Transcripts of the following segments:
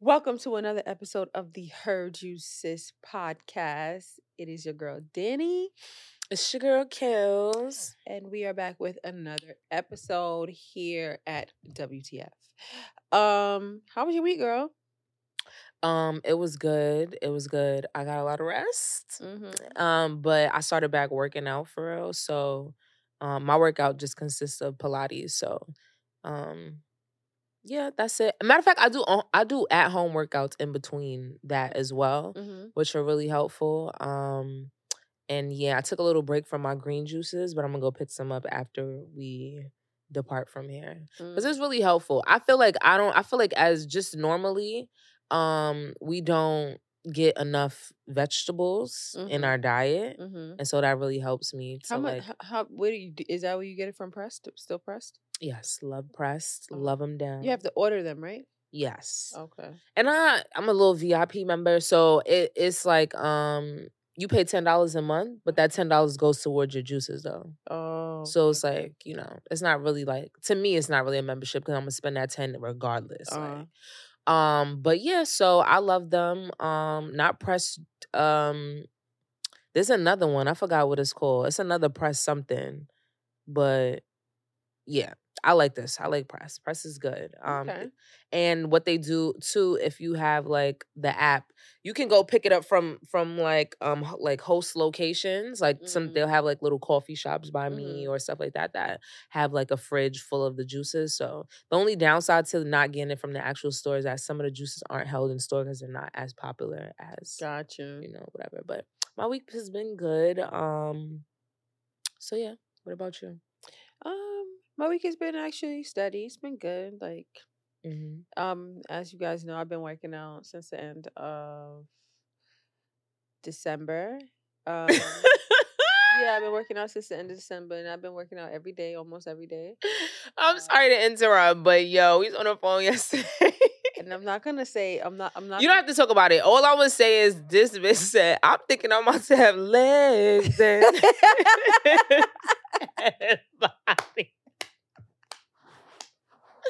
Welcome to another episode of the Heard You Sis podcast. It is your girl Dany, It's your girl Kils. and we are back with another episode here at WTF. Um, how was your week, girl? Um, it was good. It was good. I got a lot of rest. Mm-hmm. Um, but I started back working out for real. So um my workout just consists of Pilates. So um yeah, that's it. Matter of fact, I do I do at home workouts in between that as well, Mm-hmm. which are really helpful. Um and yeah, I took a little break from my green juices, but I'm gonna go pick some up after we depart from here. because Mm. it's really helpful. I feel like I don't. I feel like as just normally, um, we don't get enough vegetables in Mhm. our diet, Mm-hmm. and so that really helps me to How much? like. How, how? Where do you? Is that where you get it from? Pressed? Still pressed? Yes, love pressed, Oh. love them down. You have to order them, right? yes, Okay. and I I'm a little VIP member, so it it's like um you pay ten dollars a month, but that ten dollars goes towards your juices though. Oh. So it's like you know, it's not really like to me, it's not really a membership because I'm gonna spend that ten regardless. Uh, Like, Um, but yeah, so I love them. Um, not pressed. Um, there's another one. I forgot what it's called. It's another press something, but yeah, I like this. I like press. Press is good. Um, Okay. and what they do too, if you have like the app, you can go pick it up from from like um like host locations. Like some Mhm. they'll have like little coffee shops by me Mhm. or stuff like that that have like a fridge full of the juices. So the only downside to not getting it from the actual store is that some of the juices aren't held in store because they're not as popular as Gotcha. you know whatever. But my week has been good. Um, so yeah. What about you? Um, my week has been actually steady. It's been good. Like, hmm um, as you guys know, I've been working out since the end of December. Um, yeah, I've been working out since the end of December, and I've been working out every day, almost every day. I'm sorry to interrupt, but yo, we was on the phone yesterday. And I'm not gonna say I'm not. I'm not. you don't have to talk about it. All I would say is this bitch said, I'm thinking I'm about to have legs and body.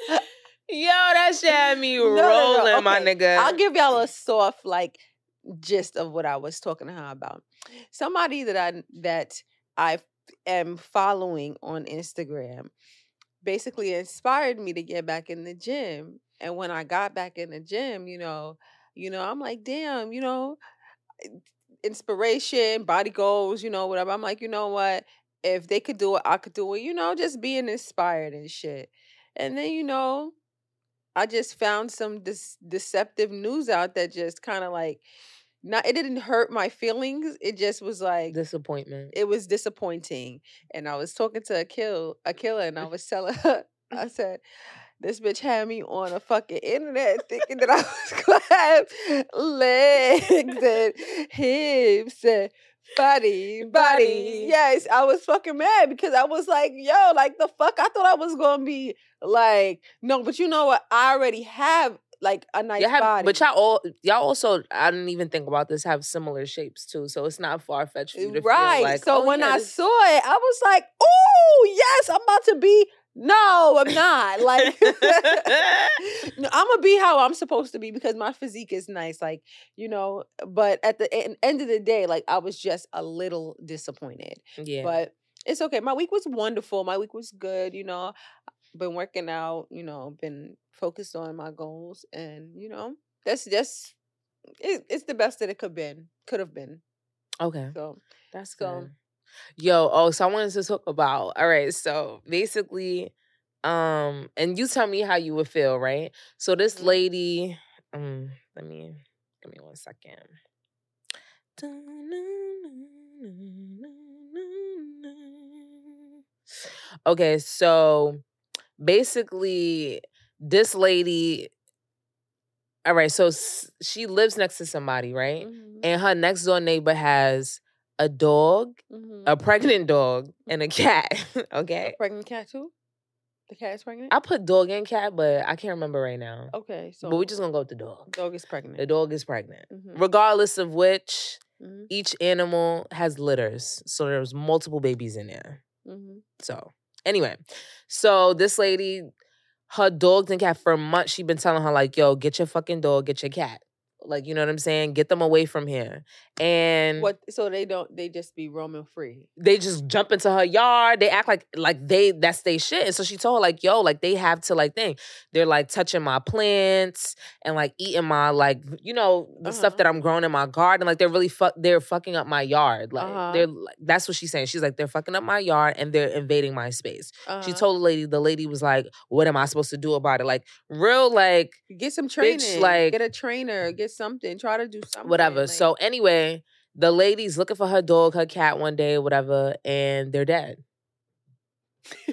Yo, that shit had me No, no, no, rolling, my nigga. I'll give y'all a soft like gist of what I was talking to her about. Somebody that I that I am following on Instagram basically inspired me to get back in the gym. And when I got back in the gym, you know, you know, I'm like, damn, you know, inspiration, body goals, you know, whatever. I'm like, you know what? If they could do it, I could do it, you know, just being inspired and shit. And then, you know, I just found some dis- deceptive news out that just kind of like not it didn't hurt my feelings. It just was like Disappointment. it was disappointing. And I was talking to Akil, Akila, and I was telling her, I said, this bitch had me on a fucking internet thinking that I was gonna have legs and hips and body, body. Body. Yes, I was fucking mad because I was like, yo, like the fuck? I thought I was gonna be like, no, but you know what? I already have like a nice Y'all have, body. but y'all all y'all also I didn't even think about this have similar shapes too, so it's not far fetched for you to right. feel like. so oh, when yeah, I this- saw it, I was like, oh yes, I'm about to be. No, I'm not. Like, no, I'm gonna be how I'm supposed to be because my physique is nice. Like, you know. But at the en- end of the day, like, I was just a little disappointed. yeah, But it's okay. My week was wonderful. My week was good. You know, been working out. You know, been focused on my goals, and you know, that's just it, it's the best that it could been could have been. okay. So That's So- good. Yo, oh, so I wanted to talk about. All right, so basically, um, and you tell me how you would feel, right? So this Mhm. lady, um, let me give me one second. Okay, so basically, this lady. All right, so she lives next to somebody, right? mhm, And her next door neighbor has a dog, mhm. a pregnant dog, and a cat. okay. pregnant cat too. The cat is pregnant. I put dog and cat, but I can't remember right now. okay, so but we're just gonna go with the dog. dog is pregnant. The dog is pregnant. Mhm, Regardless of which, mhm, each animal has litters. So there's multiple babies in there. mhm. So anyway, so this lady her dogs and cat for months. She been telling her like, "Yo, get your fucking dog, get your cat." Like, you know what I'm saying? Get them away from here. And What? So they don't. They just be roaming free. they just jump into her yard. They act like like they that's they shit. And so she told her like, yo, like they have to like think. They're like touching my plants and like eating my like you know the stuff Uh-huh. that I'm growing in my garden. Like they're really fuck they're fucking up my yard. Like Uh-huh. they're like that's what she's saying. She's like they're fucking up my yard and they're invading my space. She Uh-huh. told the lady. The lady was like, "What am I supposed to do about it?" Like real like Get some training. like- get a trainer. Get something. Try to do something. whatever. like- so anyway, the lady's looking for her dog, her cat one day, whatever, and they're dead.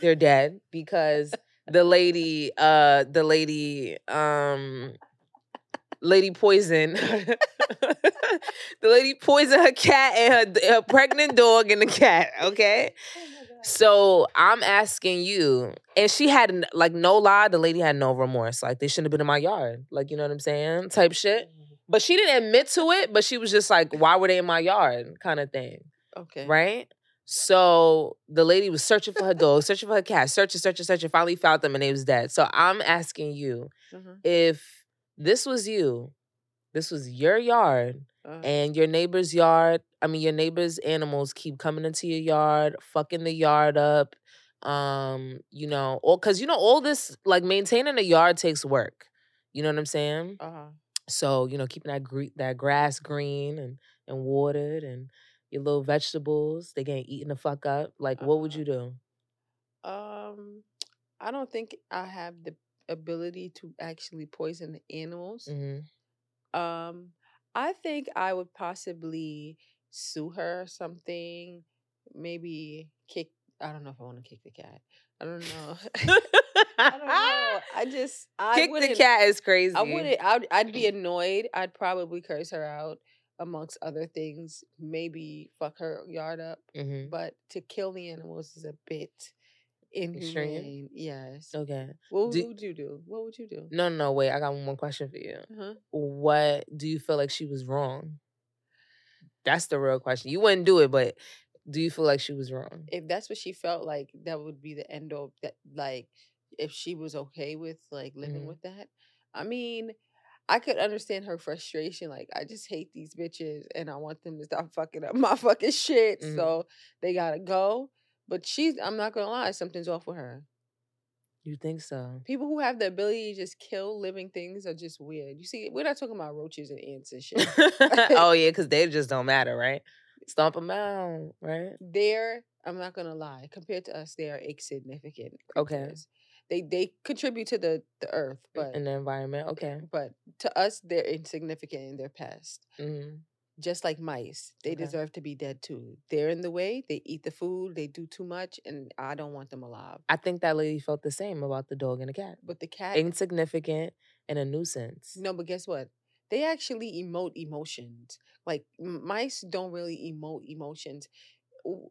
they're dead because the lady, uh, the lady, um, lady poison. the lady poisoned her cat and her, her pregnant dog and the cat. Okay. Oh. So I'm asking you, and she had like no lie. The lady had no remorse. Like they shouldn't have been in my yard. Like you know what I'm saying? Type shit. But she didn't admit to it. But she was just like, "Why were they in my yard?" Kind of thing, Okay. right? So the lady was searching for her dog, searching for her cat, searching, searching, searching. Finally found them, and they was dead. So I'm asking you, Uh-huh. if this was you, this was your yard, Uh-huh. and your neighbor's yard i mean your neighbor's animals keep coming into your yard fucking the yard up um you know or because you know all this like maintaining a yard takes work you know what i'm saying Uh-huh. So you know keeping that gre- that grass green and and watered and your little vegetables they getting eaten the fuck up like what would Uh-huh. you do Um, I don't think I have the ability to actually poison the animals. mm-hmm. Um, I think I would possibly sue her or something. Maybe kick. I don't know if I want to kick the cat. I don't know. I don't know. I just I kick the cat is crazy I wouldn't. I'd, I'd be annoyed. I'd probably curse her out, amongst other things. Maybe fuck her yard up. mm-hmm. But to kill the animals is a bit inhumane. Yes. okay What Do- would you do? What would you do? no no no wait i got one more question for you Uh-huh. what do you feel like she was wrong? That's the real question. You wouldn't do it, but do you feel like she was wrong? If that's what she felt like, that would be the end of that. Like, if she was okay with like living Mhm. with that, I mean, I could understand her frustration. Like, I just hate these bitches, and I want them to stop fucking up my fucking shit. Mhm. So they gotta go. But she's, I'm not gonna lie, something's off with her. You think so? People who have the ability to just kill living things are just weird. You see, we're not talking about roaches and ants and shit. oh yeah, because they just don't matter, right? Stomp them out, right? they're I'm not gonna lie, compared to us, they are insignificant. Okay. They they contribute to the the earth, but In the environment, okay. but to us they're insignificant and they're pest. hmm Just like mice. They Okay. deserve to be dead too. They're in the way, they eat the food, they do too much, and I don't want them alive. I think that lady felt the same about the dog and the cat. But the cat Insignificant and a nuisance. No, but guess what? They actually emote emotions. Like m- mice don't really emote emotions.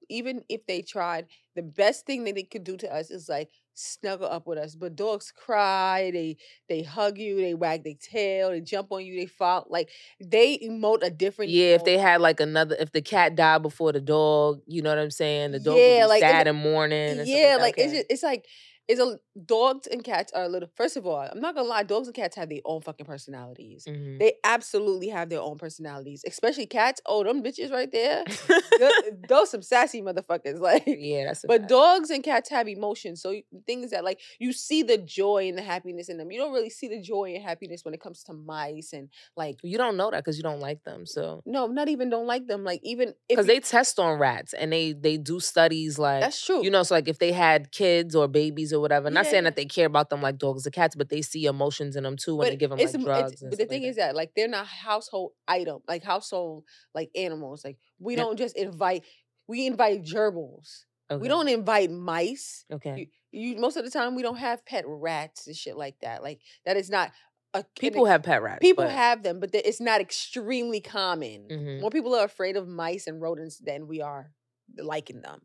Even if they tried, the best thing that they could do to us is like snuggle up with us. But dogs cry, they they hug you, they wag their tail, they jump on you, they fall. Like they emote a different. Yeah, if they had like another, if the cat died before the dog, you know what I'm saying? The dog Yeah, would be like, and sad the- and mourning. And yeah, like that. it's just, it's like it's a dogs and cats are a little. First of all, I'm not gonna lie, dogs and cats have their own fucking personalities. Mhm. They absolutely have their own personalities, especially cats. Oh, them bitches right there. Those some sassy motherfuckers. Like, yeah, that's but fact. dogs and cats have emotions. So y- the thing is that like you see the joy and the happiness in them. You don't really see the joy and happiness when it comes to mice and like You don't know that because you don't like them. So no, not even don't like them. Like even because they test on rats and they they do studies like that's true. you know, so like if they had kids or babies or whatever. Not Yeah, saying that they care about them like dogs or cats, but they see emotions in them too when they give them like drugs. but the stuff like thing is that like they're not household item, like household like animals. Like we Yeah. don't just invite. We invite gerbils. okay. We don't invite mice. Okay. You, you most of the time we don't have pet rats and shit like that. Like that is not a People have pet rats. people but, have them, but it's not extremely common. Mhm. More people are afraid of mice and rodents than we are liking them.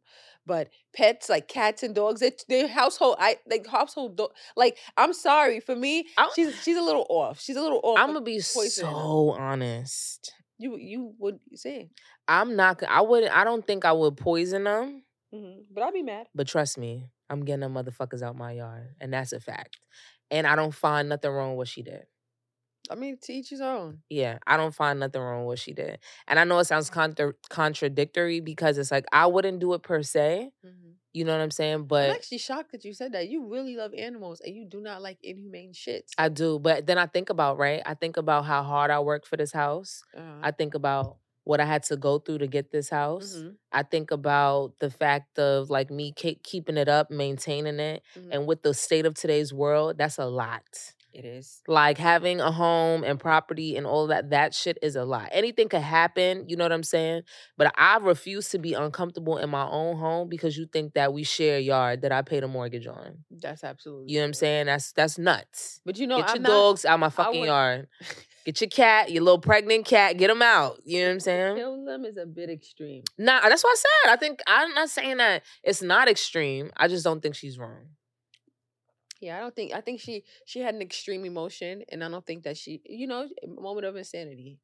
But pets like cats and dogs, they they're household I like household do- like I'm sorry for me, I'm- she's she's a little off. She's a little off. I'm gonna be them. so honest. you you would say, I'm not. I wouldn't. I don't think I would poison them. hmm but I'd be mad. But trust me, I'm getting them motherfuckers out my yard. And that's a fact. And I don't find nothing wrong with what she did. I mean, to each his own. Yeah, I don't find nothing wrong with what she did. And I know it sounds contra- contradictory because it's like I wouldn't do it per se. Mhm. You know what I'm saying? But I'm actually shocked that you said that. You really love animals and you do not like inhumane shits. I do. But then I think about, right? I think about how hard I worked for this house. Uh-huh. I think about what I had to go through to get this house. Mhm. I think about the fact of like me ke- keeping it up, maintaining it. Mhm. And with the state of today's world, that's a lot. It is. Like having a home and property and all that, that shit is a lot. Anything could happen, you know what I'm saying? But I refuse to be uncomfortable in my own home because you think that we share a yard that I paid a mortgage on. That's absolutely. You know what I'm saying? That's that's nuts. But you know, Get your not, dogs out my fucking would- yard. Get your cat, your little pregnant cat, get them out. You know what I'm saying? Kill them is a bit extreme. Nah, that's what I said. I think I'm not saying that it's not extreme. I just don't think she's wrong. Yeah, I don't think. I think she she had an extreme emotion, and I don't think that she, you know, moment of insanity.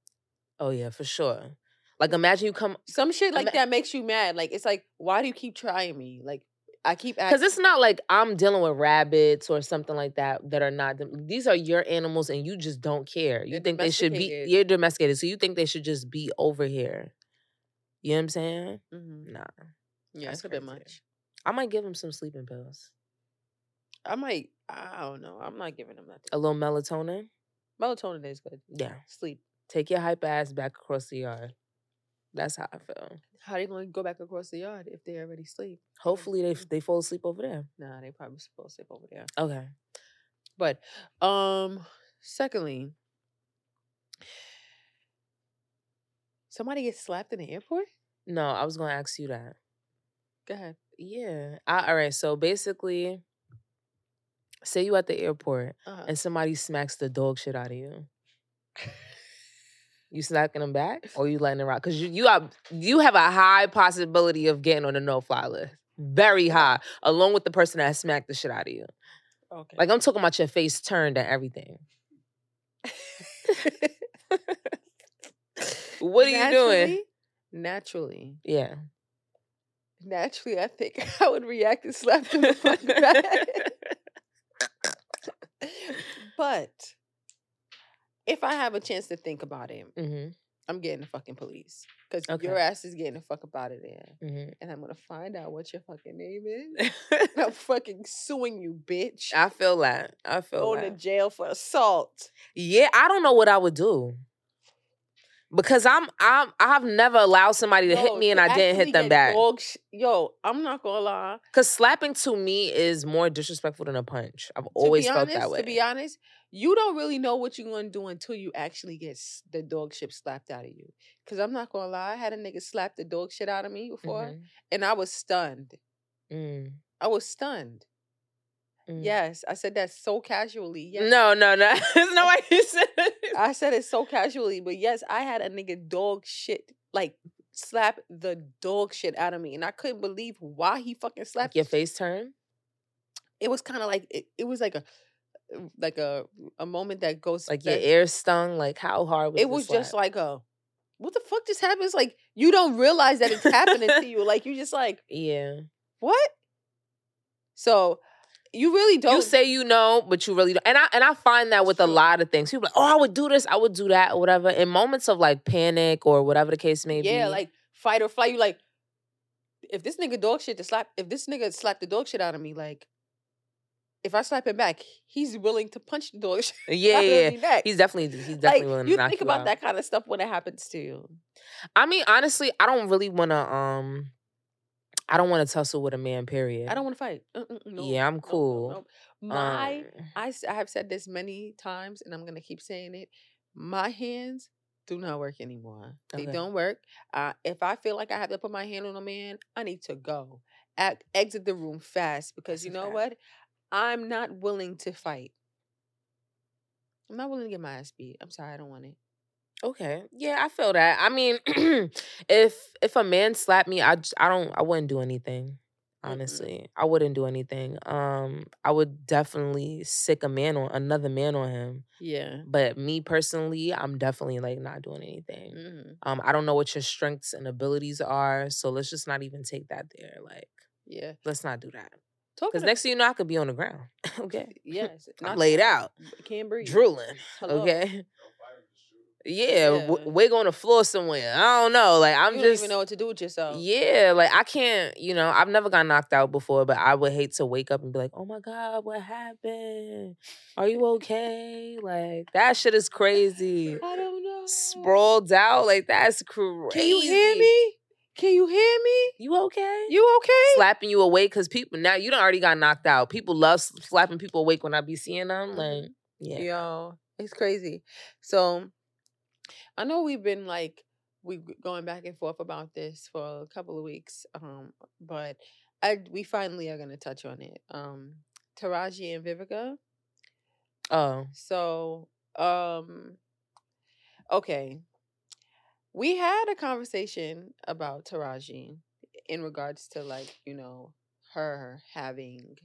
Oh yeah, for sure. Like imagine you come Some shit like Ima- that makes you mad. Like it's like, why do you keep trying me? Like I keep because it's not like I'm dealing with rabbits or something like that that are not. These are your animals, and you just don't care. You think they should be. You're domesticated, so you think they should just be over here. You know what I'm saying? Mhm. Nah, Yeah, That's it's a bit much. I might give him some sleeping pills, I might. I don't know. I'm not giving them nothing. a little melatonin. Melatonin is good. Yeah, Sleep. take your hype ass back across the yard. That's how I feel. How are they gonna go back across the yard if they already sleep? Hopefully they they fall asleep over there. Nah, they probably fall asleep over there. Okay. But um, secondly, somebody gets slapped in the airport. No, I was gonna ask you that. Go ahead. Yeah. I, all right. So basically, say you at the airport Uh-huh. and somebody smacks the dog shit out of you. You smacking them back, or you letting it rock? Because you you have you have a high possibility of getting on the no fly list, very high, along with the person that smacked the shit out of you. Okay. Like I'm talking about your face turned and everything. What are you doing? Naturally- Naturally, Yeah. naturally, I think I would react and slap them the fuck back. But if I have a chance to think about it, hmm I'm getting the fucking police because Okay. your ass is getting the fuck up out of there, hmm and I'm gonna find out what your fucking name is. and I'm fucking suing you, bitch. I feel that. I feel Going that. to jail for assault. Yeah, I don't know what I would do. Because I'm I'm I've never allowed somebody to hit me and I didn't hit them back. sh- Yo, I'm not gonna lie. Cause slapping to me is more disrespectful than a punch. I've always be felt that way. To be honest, you don't really know what you're gonna do until you actually get the dog shit slapped out of you. Cause I'm not gonna lie, I had a nigga slap the dog shit out of me before, Mhm. and I was stunned. Mm, I was stunned. mm. Yes, I said that so casually. Yes. No, no, no. There's no way you said it. I said it so casually, but yes, I had a nigga dog shit like slap the dog shit out of me, and I couldn't believe why he fucking slapped Like your face turn? it was kind of like it, it was like a uh, like a a moment that goes Like your ear stung? Like how hard was it was just like a what the fuck just happens like you don't realize that it's happening to you like you just like Yeah. what so you really don't You say you know, but you really don't. And I and I find that with a lot of things. People like, oh, I would do this, I would do that, or whatever. In moments of like panic or whatever the case may be. yeah like fight or flight you like if this nigga dog shit to slap if this nigga slapped the dog shit out of me like if I slap him back, he's willing to punch the dog shit yeah, yeah. of yeah. me next. He's definitely he's like definitely willing to you think you about out. that kind of stuff when it happens to you. I mean, honestly, I don't really want to. Um, I don't want to tussle with a man. Period. I don't want to fight. No, Yeah, I'm no, cool. no. My Um, I, I have said this many times and I'm going to keep saying it. My hands do not work anymore. They don't work. Uh, if I feel like I have to put my hand on a man, I need to go. Ac exit the room fast because That's you know what? I'm not willing to fight. I'm not willing to get my ass beat. I'm sorry, I don't want it. Okay. Yeah, I feel that. I mean, if if a man slapped me, I I don't I wouldn't do anything. Honestly, I wouldn't do anything. Um, I would definitely sick a man on another man on him. Yeah. But me personally, I'm definitely like not doing anything. hmm Um, I don't know what your strengths and abilities are, so let's just not even take that there. Like, Yeah. let's not do that. Because next thing you know, I could be on the ground. okay. yes, I'm laid out, Can't breathe. drooling. Hello. Okay. Yeah, Yeah. W- wig on the floor somewhere. I don't know. Like I'm you don't just even know what to do with yourself. Yeah, like I can't, you know, I've never got knocked out before, but I would hate to wake up and be like, oh my God, what happened? Are you okay? Like that shit is crazy. I don't know. Sprawled out, like that's crazy. Can you hear me? Can you hear me? You okay? You okay? slapping you awake because people now you done already got knocked out. People love slapping people awake when I be seeing them. Mm-hmm. Like, yeah. Yo, it's crazy. So I know we've been like we g- going back and forth about this for a couple of weeks. Um, but I we finally are gonna touch on it. Um Taraji and Vivica. Oh, So um okay. We had a conversation about Taraji in regards to like, you know, her having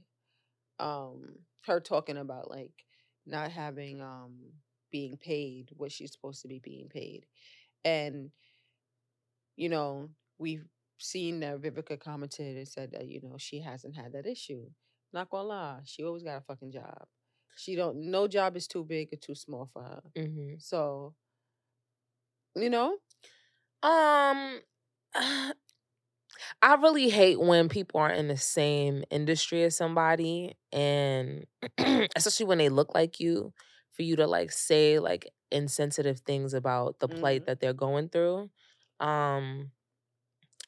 um her talking about like not having um being paid what she's supposed to be being paid. And you know, we've seen that Vivica commented and said that, you know, she hasn't had that issue. Not gonna lie, she always got a fucking job. She don't no job is too big or too small for her. hmm So you know, um, I really hate when people are in the same industry as somebody, and especially when they look like you, for you to like say like insensitive things about the plight Mhm. that they're going through. Um,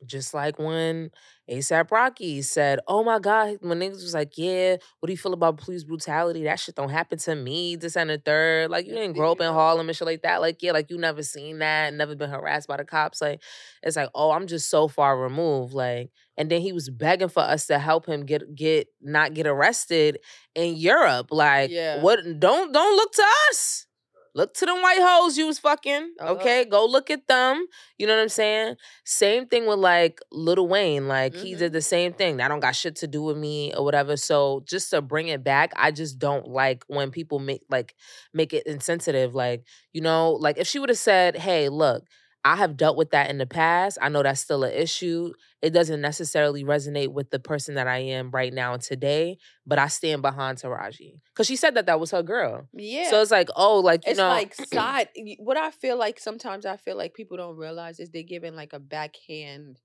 just like when ASAP Rocky said, "Oh my God," when niggas was like, "Yeah, what do you feel about police brutality? That shit don't happen to me." This and the third, like you didn't grow up in Harlem and shit like that. Like yeah, like you never seen that, never been harassed by the cops. Like it's like, oh, I'm just so far removed. Like, and then he was begging for us to help him get get not get arrested in Europe. Like, Yeah. what? Don't don't look to us. Look to them white hoes you was fucking. Hello. Okay, go look at them. You know what I'm saying? Same thing with like Lil Wayne. Like he Mhm. did the same thing. That don't got shit to do with me or whatever. So just to bring it back, I just don't like when people make like make it insensitive. Like you know, like if she would have said, "Hey, look." I have dealt with that in the past. I know that's still an issue. It doesn't necessarily resonate with the person that I am right now and today, but I stand behind Taraji because she said that that was her girl. yeah. So it's like, oh, like you it's know, like side what i feel like sometimes i feel like people don't realize is they're giving like a backhand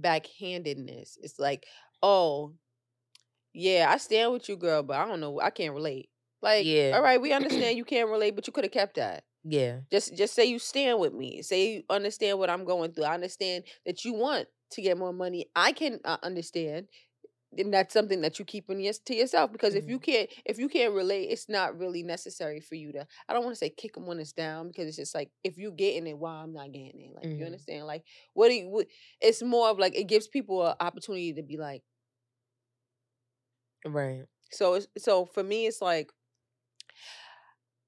backhandedness it's like oh yeah i stand with you girl but i don't know i can't relate like Yeah. all right we understand you can't relate but you could have kept that yeah, just just say you stand with me. Say you understand what i'm going through. I understand that you want to get more money. I can uh, understand and that's something that you keep in your, to yourself because if you can't if you can't relate it's not really necessary for you to i don't want to say kick them when it's down because it's just like if you getting it why i'm not getting it? Like you Mhm. understand? Like what do you what, it's more of like it gives people an opportunity to be like right. so so for me it's like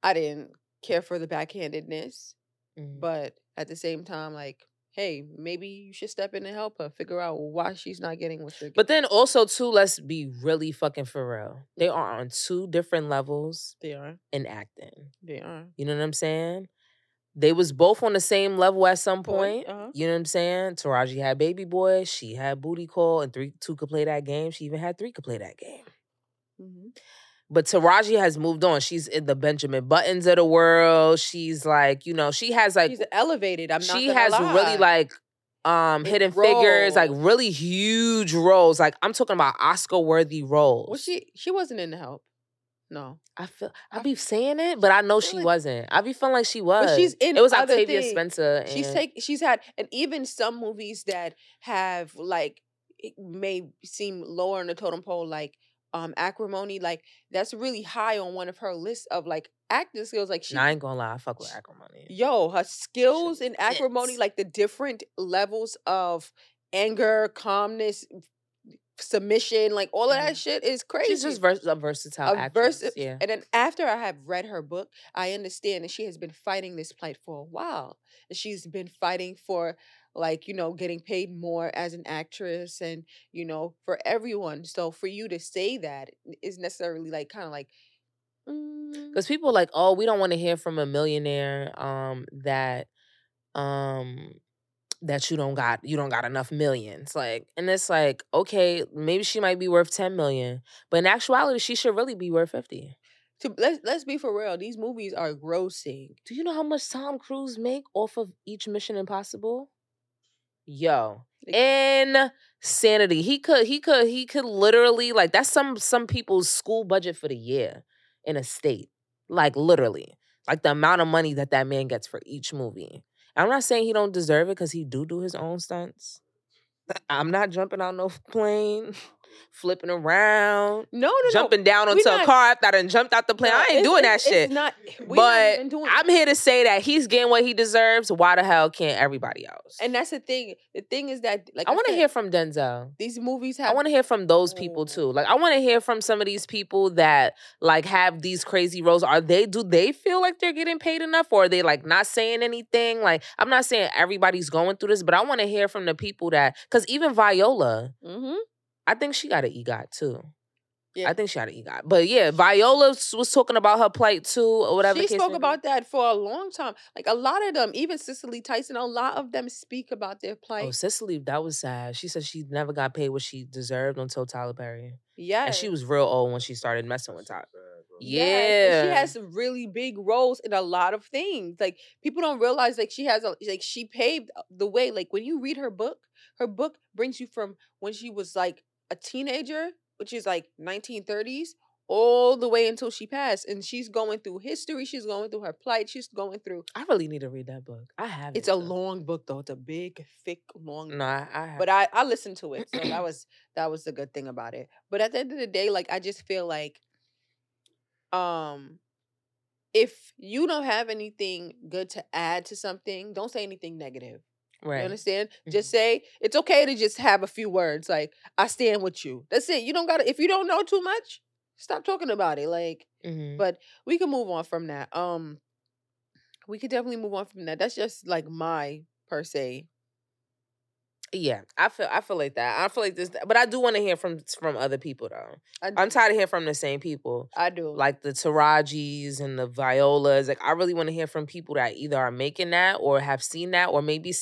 i didn't care for the backhandedness Mhm. but at the same time like hey maybe you should step in and help her figure out why she's not getting what she's But then also too, let's be really fucking for real. They are on two different levels they are in acting. they are You know what I'm saying? They was both on the same level at some Point, point. uh-huh. You know what I'm saying? Taraji had Baby Boy, she had Booty Call, and three two could play that game. She even had three could play that game. hmm But Taraji has moved on. She's in the Benjamin Buttons of the world. She's like, you know, she has like she's elevated i'm not she has really like um Big hidden figures, like really huge roles. Like I'm talking about Oscar worthy roles. Well, she she wasn't in the help no I feel I be saying it, but I know she Really? wasn't. I be feeling like she was. But she's in It was Octavia things. Spencer. And, she's take she's had and even some movies that have like it may seem lower on the totem pole like um acrimony like that's really high on one of her lists of like acting skills like she I ain't gonna lie, I fuck with acrimony. yo her skills in acrimony like the different levels of anger calmness submission like all of that shit is crazy Mm-hmm. She's just vers- a versatile a actress. versa- yeah. And then after I have read her book, I understand that she has been fighting this plight for a while. And she's been fighting for like, you know, getting paid more as an actress and, you know, for everyone. So for you to say that is necessarily like kind of like mm, Because people are like, oh, we don't want to hear from a millionaire um that um that you don't got you don't got enough millions like and it's like okay maybe she might be worth 10 million but in actuality she should really be worth 50 To, let's let's be for real. These movies are grossing. do you know how much tom cruise make off of each mission impossible yo Like, uh insanity. He could he could he could literally like that's some some people's school budget for the year in a state like literally like the amount of money that that man gets for each movie. I'm not saying he don't deserve it because he do do his own stunts. I'm not jumping out no plane flipping around no, no, jumping down we onto a car after i done jumped out the plane no. i ain't doing that shit not. not but doing i'm here to say that he's getting what he deserves why the hell can't everybody else And that's the thing. The thing is that, like, i want to hear from denzel these movies have. I want to hear from those people too. Like I want to hear from some of these people that like have these crazy roles. Are they do they feel like they're getting paid enough or are they like not saying anything? Like I'm not saying everybody's going through this, but I want to hear from the people that cuz even Viola, hmm I think she got an EGOT too. Yeah. I think she got an EGOT. But yeah, Viola was talking about her plight too or whatever. She spoke about that for a long time. Like a lot of them, even Cicely Tyson, a lot of them speak about their oh, plight. Oh, Cicely, that was sad. She said she never got paid what she deserved until Tyler Perry. yeah, And she was real old when she started messing with Tyler. Yes, Yeah. she has some really big roles in a lot of things. Like people don't realize, like she has a like she paved uh, the way. Like when you read her book, her book brings you from when she was like a teenager, which is like 1930s, all the way until she passed. And she's going through history. She's going through her plight. She's going through. I really need to read that book. I have It's it, a though. long book though. It's a big, thick, long. No, I, I have. but I I listened to it, so that was that was the good thing about it. But at the end of the day, like I just feel like, um, if you don't have anything good to add to something, don't say anything negative. Right. You understand? Just say it's okay to just have a few words like I stand with you. That's it. You don't got to if you don't know too much, stop talking about it. Like, Mhm. but we can move on from that. Um, we could definitely move on from that. That's just like my per se. Yeah, I feel I feel like that. I feel like this, but I do want to hear from from other people though. I, I'm tired of hearing from the same people, I do like the Tarajis and the Violas. Like I really want to hear from people that either are making that or have seen that, or maybe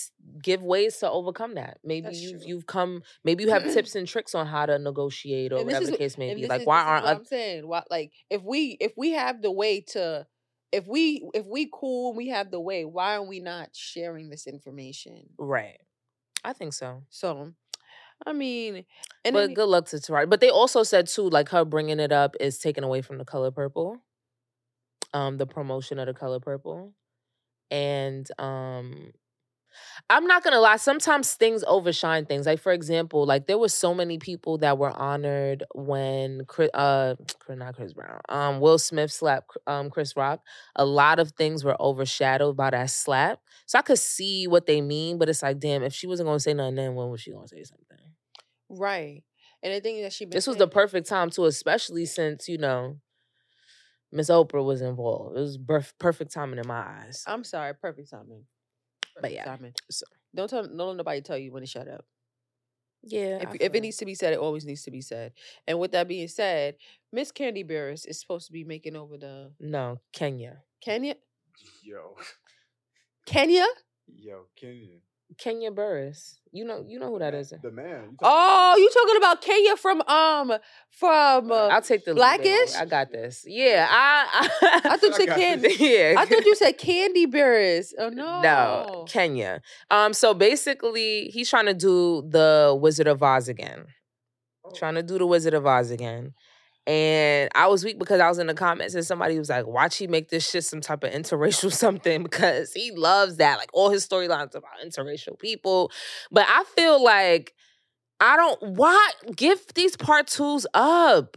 give ways to overcome that. Maybe That's you've true. you've come, maybe you have tips and tricks on how to negotiate or whatever is the case may be. Like is- why aren't I'm saying? Why, like if we if we have the way to if we if we cool and we have the way, why are we not sharing this information? right? I think so. So, I mean, and but then, good luck to Taraji. But they also said too, like her bringing it up is taken away from the color purple, um, the promotion of the color purple, and um, I'm not gonna lie. Sometimes things overshine things. Like for example, like there were so many people that were honored when Chris, uh, not Chris Brown, um, Will Smith slapped um Chris Rock. A lot of things were overshadowed by that slap. So I could see what they mean, but it's like, damn, if she wasn't gonna say nothing, then when was she gonna say something? right, and the thing that she This was the perfect time too, especially since you know Miss Oprah was involved. It was perf- perfect timing in my eyes. I'm sorry, perfect timing. But yeah, timing. so- Don't tell don't let nobody tell you when to shut up. yeah. If if it needs to be said, it always needs to be said. And with that being said, Miss Candy Barris is supposed to be making over the no Kenya, Kenya. Yo, Kenya? yo, Kenyon. Kenya Barris. You know, you know who that is. The man. you Oh, you talking about Kenya from um from uh, I'll take the. Blackish? I got this. Yeah, I. I, I thought you said Candy. yeah. I thought you said Candy Barris. Oh no. No, Kenya. Um, so basically, he's trying to do the Wizard of Oz again. Oh. Trying to do the Wizard of Oz again. And I was weak because I was in the comments and somebody was like, watch he make this shit some type of interracial something because he loves that. Like all his storylines about interracial people. But I feel like I don't why give these part twos up.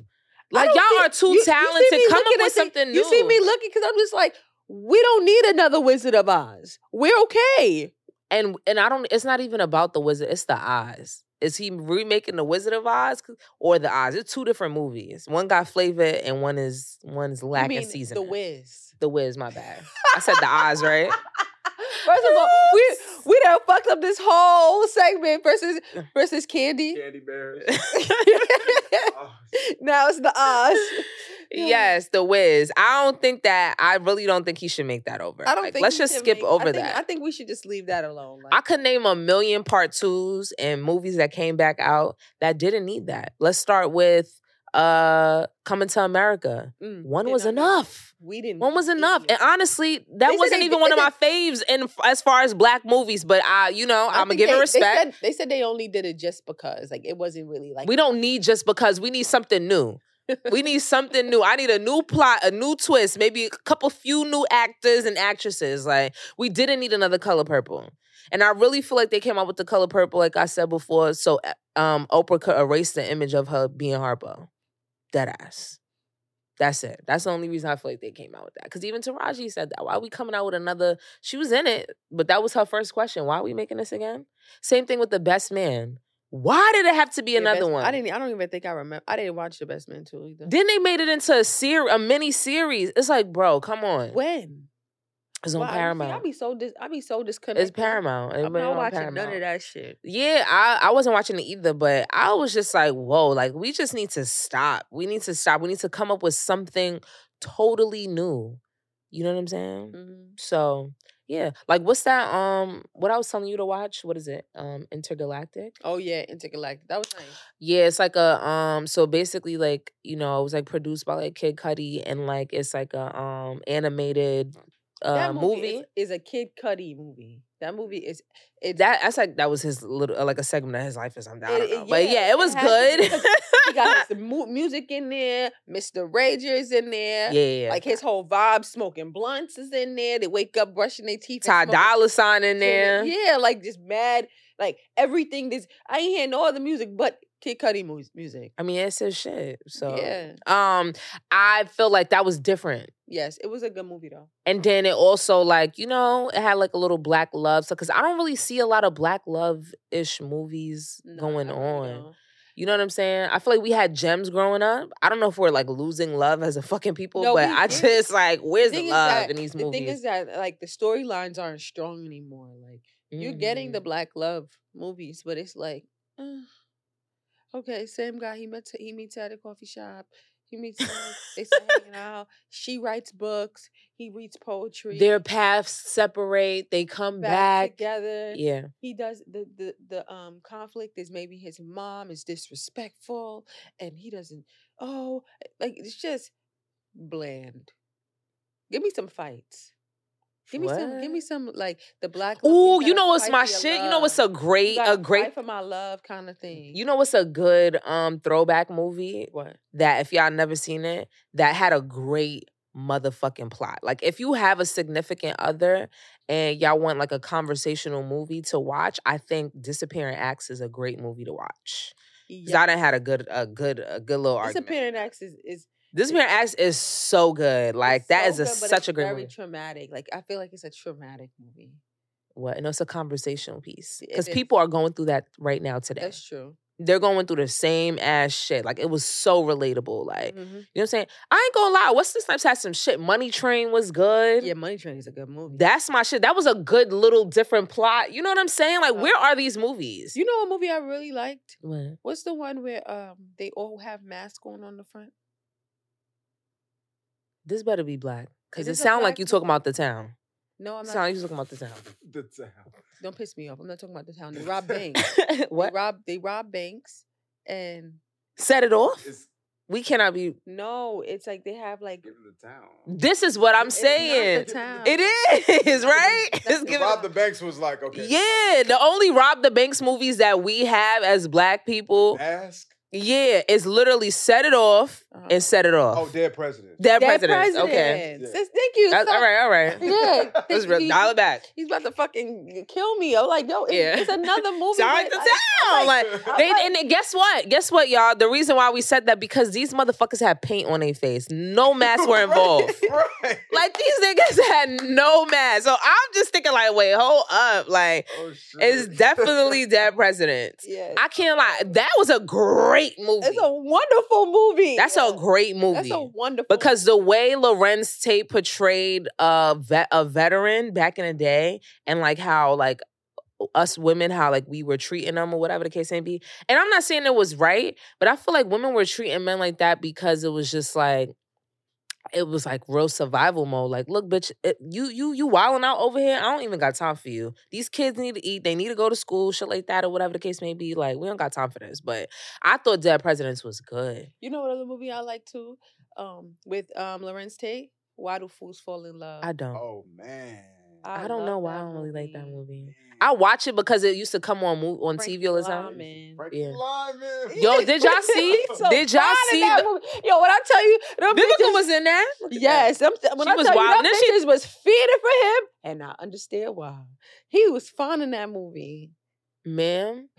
Like y'all see- are too you- you talented. me Come up with at the- something new. You see me looking because I'm just like, we don't need another Wizard of Oz. We're okay. and and I don't. It's not even about the wizard. It's the eyes. Is he remaking the Wizard of Oz or the Oz? It's two different movies. One got flavor and one is one is You lacking seasoning. the Wiz. The Wiz, my bad. I said the Oz, right? First of all, we We done fucked up this whole segment versus versus Candy. Candy bears. Oh, now it's the us. Yes, the Wiz. I don't think that. I really don't think he should make that over. I don't Like, think Let's we just skip make- over I think, that. I think we should just leave that alone. Like, I could name a million part twos and movies that came back out that didn't need that. Let's start with uh Coming to America. mm, One was enough. We didn't. One was enough. And honestly, that They wasn't they even did- one of my faves in as far as black movies, but I, you know, I I'm gonna give it respect. They said, they said they only did it just because, like, it wasn't really like we don't need just because we need something new. we need something new. I need a new plot, a new twist, maybe a couple few new actors and actresses. Like we didn't need another color purple. And I really feel like they came out with the color purple, like I said before, so uh, um Oprah could erase the image of her being Harpo. Dead ass. That's it. That's the only reason I feel like they came out with that. Because even Taraji said that. Why are we coming out with another? She was in it, but that was her first question. Why are we making this again? Same thing with the best man. Why did it have to be Yeah, another Best- one? I didn't. I don't even think I remember. I didn't watch the Best Man two either. Then they made it into a series, a mini series. It's like, bro, come on. when? It's on you see, I Paramount. be so dis- I be so disconnected. It's Paramount. I'm not watching Paramount. none of that shit. Yeah, I, I wasn't watching it either, but I was just like, whoa, like we just need to stop. We need to stop. We need to come up with something totally new. You know what I'm saying? Mhm. So yeah. Like what's that? Um what I was telling you to watch? What is it? Um Entergalactic? Oh yeah, Entergalactic. That was nice. Yeah, it's like a um so basically like, you know, it was like produced by like Kid Cudi and like it's like a um animated uh that movie, movie. Is, is a Kid Cudi movie. That movie is that that's like that was his little uh, like a segment of his life or something. It- it- know. but yeah, yeah, it it was to good. he got his mu- music in there. Mr. Rager's in there. yeah, yeah, yeah. Like his whole vibe, smoking blunts is in there. They wake up brushing their teeth. Ty Dolla Sign in there. Yeah, like just mad. Like everything. This I ain't hear no other music but Kid Cudi music. I mean, it's his shit. So yeah. um I feel like that was different. Yes, it was a good movie though. And then it also like, you know, it had like a little black love. So cause I don't really see a lot of black love-ish movies No, going on. don't. You know what I'm saying? I feel like we had gems growing up. I don't know if we're like losing love as a fucking people, No, but we I just like, where's the is love that- in these the movies? thing is that like the storylines aren't strong anymore. Like you're getting the Mhm. black love movies, but it's like, uh, okay, same guy. He met. He meets at a coffee shop. He meets. her, they start hanging out. She writes books. He reads poetry. Their paths separate, they come back, back. together. Yeah. He does the the the um conflict is maybe his mom is disrespectful and he doesn't. Oh, like it's just bland. Give me some fights. Give me some. Give me some like the black. love Ooh, you know what's my shit? You know what's a great, a great for my love kind of thing. You know what's a good um throwback movie what? that if y'all never seen it, that had a great motherfucking plot. Like if you have a significant other and y'all want like a conversational movie to watch, I think Disappearing Acts is a great movie to watch. Cause I done had a good a good a good little argument. Disappearing acts is is Disappearing Acts is so good. Like it's that so is a good, such it's a great very movie. traumatic. Like I feel like it's a traumatic movie. What? And it's a conversational piece. Because people are going through that right now today. That's true. They're going through the same ass shit. Like it was so relatable. Like Mhm. You know what I'm saying? I ain't gonna lie. Wesley Snipes had some shit. Money Train was good. Yeah, Money Train is a good movie. That's my shit. That was a good little different plot. You know what I'm saying? Like, Uh, where are these movies? you know a movie I really liked? What? What's the one where um they all have masks on on the front? This better be black. Cause It it, is sound like black you talking about the town. No, I'm It not. sound like you talking about the town. the town. Don't piss me off. I'm not talking about the town. They rob banks. what? They rob. They rob banks, and Set it off? It's We cannot be. no, it's like they have like. giving the town. This is what I'm It's not the saying. town. It is right. It's the giving- Rob the Banks was like, okay. yeah, the only rob the banks movies that we have as black people, Ask. Yeah, it's literally set it off Uh-huh. and set it off. Oh, dead president. Dead Dead presidents. Okay. Yeah. Sis, Thank you. That's, all right, all right. Yeah, Let's thank re- you. dial it back. He's about to fucking kill me. I'm like, yo, it's, Yeah. it's another movie. Sound like with- the town. Like, I'm they, like- and then guess what? Guess what, y'all? The reason why we said that because these motherfuckers had paint on their face. No masks were involved. Right, right. Like these niggas had no mask. So I'm just thinking, like, wait, hold up. Like, oh, it's definitely dead president. yeah, I can't lie. That was a great movie. it's a wonderful movie. That's a great movie. That's a wonderful because the way Larenz Tate portrayed a vet, a veteran back in the day, and like how like us women how like we were treating them or whatever the case may be. And I'm not saying it was right, but I feel like women were treating men like that because it was just like it was like real survival mode. Like, look, bitch, it, you you you wilding out over here. I don't even got time for you. These kids need to eat. They need to go to school, shit like that, or whatever the case may be. Like, we don't got time for this. But I thought Dead Presidents was good. You know what other movie I like too? Um, with um Larenz Tate. Why do fools fall in love? I don't. Oh man. I, don't know why I don't really like that movie. Mm. I watch it because it used to come on on Frankie TV all the time. Lymon. Yeah. Lymon. Yo, did y'all see- so did y'all see that the- movie. Yo, when I tell you, them Vivica bitches- was in that. Look at that. Yes, them, when She I was tell you, wild. them And then she- bitches was feeding for him, and I understand why. He was fun in that movie. Ma'am,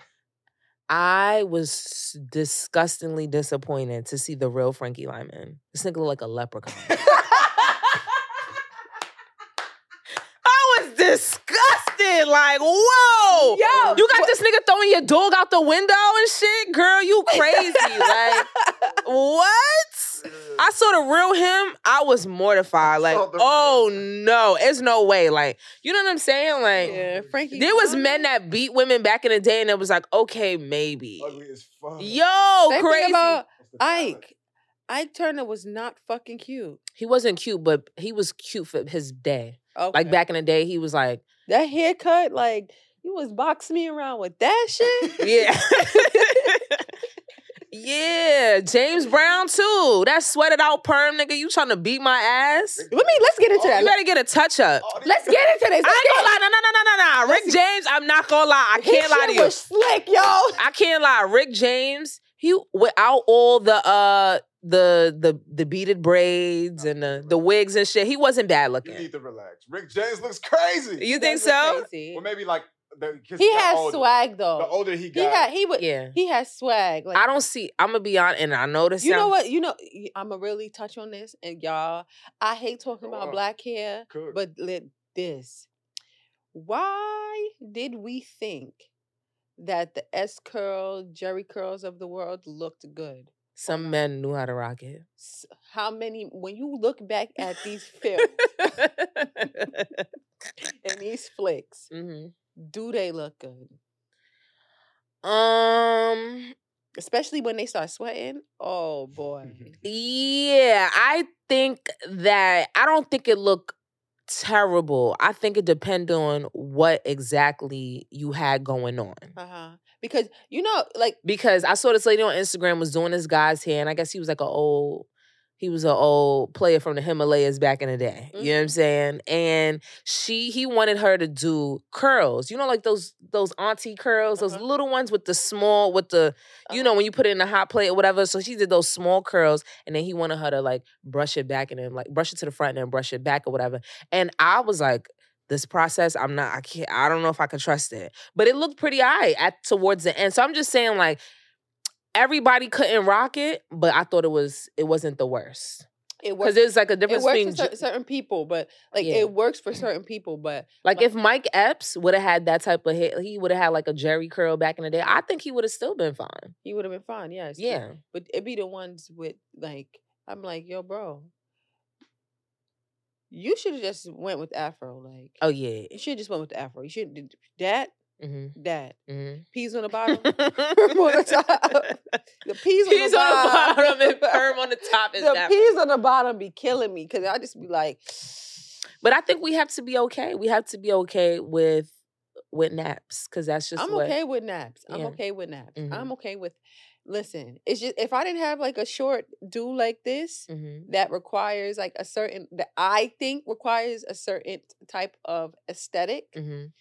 I was disgustingly disappointed to see the real Frankie Lymon. This nigga look like a leprechaun. I was disgusted. Like, whoa. Yo, You got this nigga throwing your dog out the window and shit? Girl, you crazy. like, what? Mm. I saw the real him. I was mortified. Like, oh no, it's no way. Like, you know what I'm saying? Like, yeah, Frankie. there was men that beat women back in the day, and it was like, okay, maybe. Ugly as fuck. Yo, Same thing crazy. about What's the talent? Ike. Ike Turner was not fucking cute. he wasn't cute, but he was cute for his day. Okay. Like back in the day, he was like, that haircut, like you was boxing me around with that shit. yeah. yeah, James Brown too. That sweated out perm nigga. You trying to beat my ass? Let me let's get into Oh, that. You better get a touch up. Oh, Let's get into this. I ain't gonna lie, no, no, no, no, no, no. Rick Let's- James, I'm not gonna lie. I can't lie to shit you. Was slick, yo. I can't lie. Rick James, he without all the uh the the the beaded braids and the the wigs and shit, he wasn't bad You looking. need to relax. Rick James looks crazy. You think so? crazy. Well, maybe like the, He has older. swag though. The older he He got, had he would Yeah. he has swag. Like I don't see. I'm gonna be honest, and I noticed. you know what? You know I'm gonna really touch on this, and y'all. I hate talking about on. black hair, Cook. but let this. Why did we think that the S curl, Jerry curls of the world looked good? Some men knew how to rock it. How many? When you look back at these films and these flicks, hmm do they look good? Um. Especially when they start sweating. Oh boy. Yeah, I think that I don't think it looked terrible. I think it depended on what exactly you had going on. Uh huh. Because you know, like because I saw this lady on Instagram was doing this guy's hair, and I guess he was like an old, he was an old player from the Himalayas back in the day. You know what I'm Mhm. saying? And she, he wanted her to do curls. You know, like those those auntie curls, those Uh-huh. little ones with the small, with the, you know, when you put it in a hot plate or whatever. So she did those small curls, and then he wanted her to like brush it back and then like brush it to the front and then brush it back or whatever. And I was like. This process, I'm not. I can't. I don't know if I can trust it, but it looked pretty high at towards the end. So I'm just saying, like, everybody couldn't rock it, but I thought it was it wasn't the worst it because works. there's like a It difference works between for cer- certain people, but like Yeah. it works for mm. certain people. But like like- if Mike Epps would have had that type of hair, he would have had like a Jerry curl back in the day. I think he would have still been fine. he would have been fine. Yes. Yeah, But it'd be the ones with like I'm like, yo, bro, you should have just went with Afro. Like, oh yeah, you should just went with the Afro. You should did that, mm-hmm. that Mm-hmm. peas on the bottom, perm on the top. The peas, Peas on on the the bottom and bottom, perm on the top is the that. peas on the bottom be killing me because I just be like, But I think we have to be okay. We have to be okay with with naps because that's just I'm what. okay with naps. I'm okay with naps. Mhm. I'm okay with. Listen, it's just if I didn't have like a short do like this Mhm. that requires like a certain that I think requires a certain type of aesthetic, Mhm.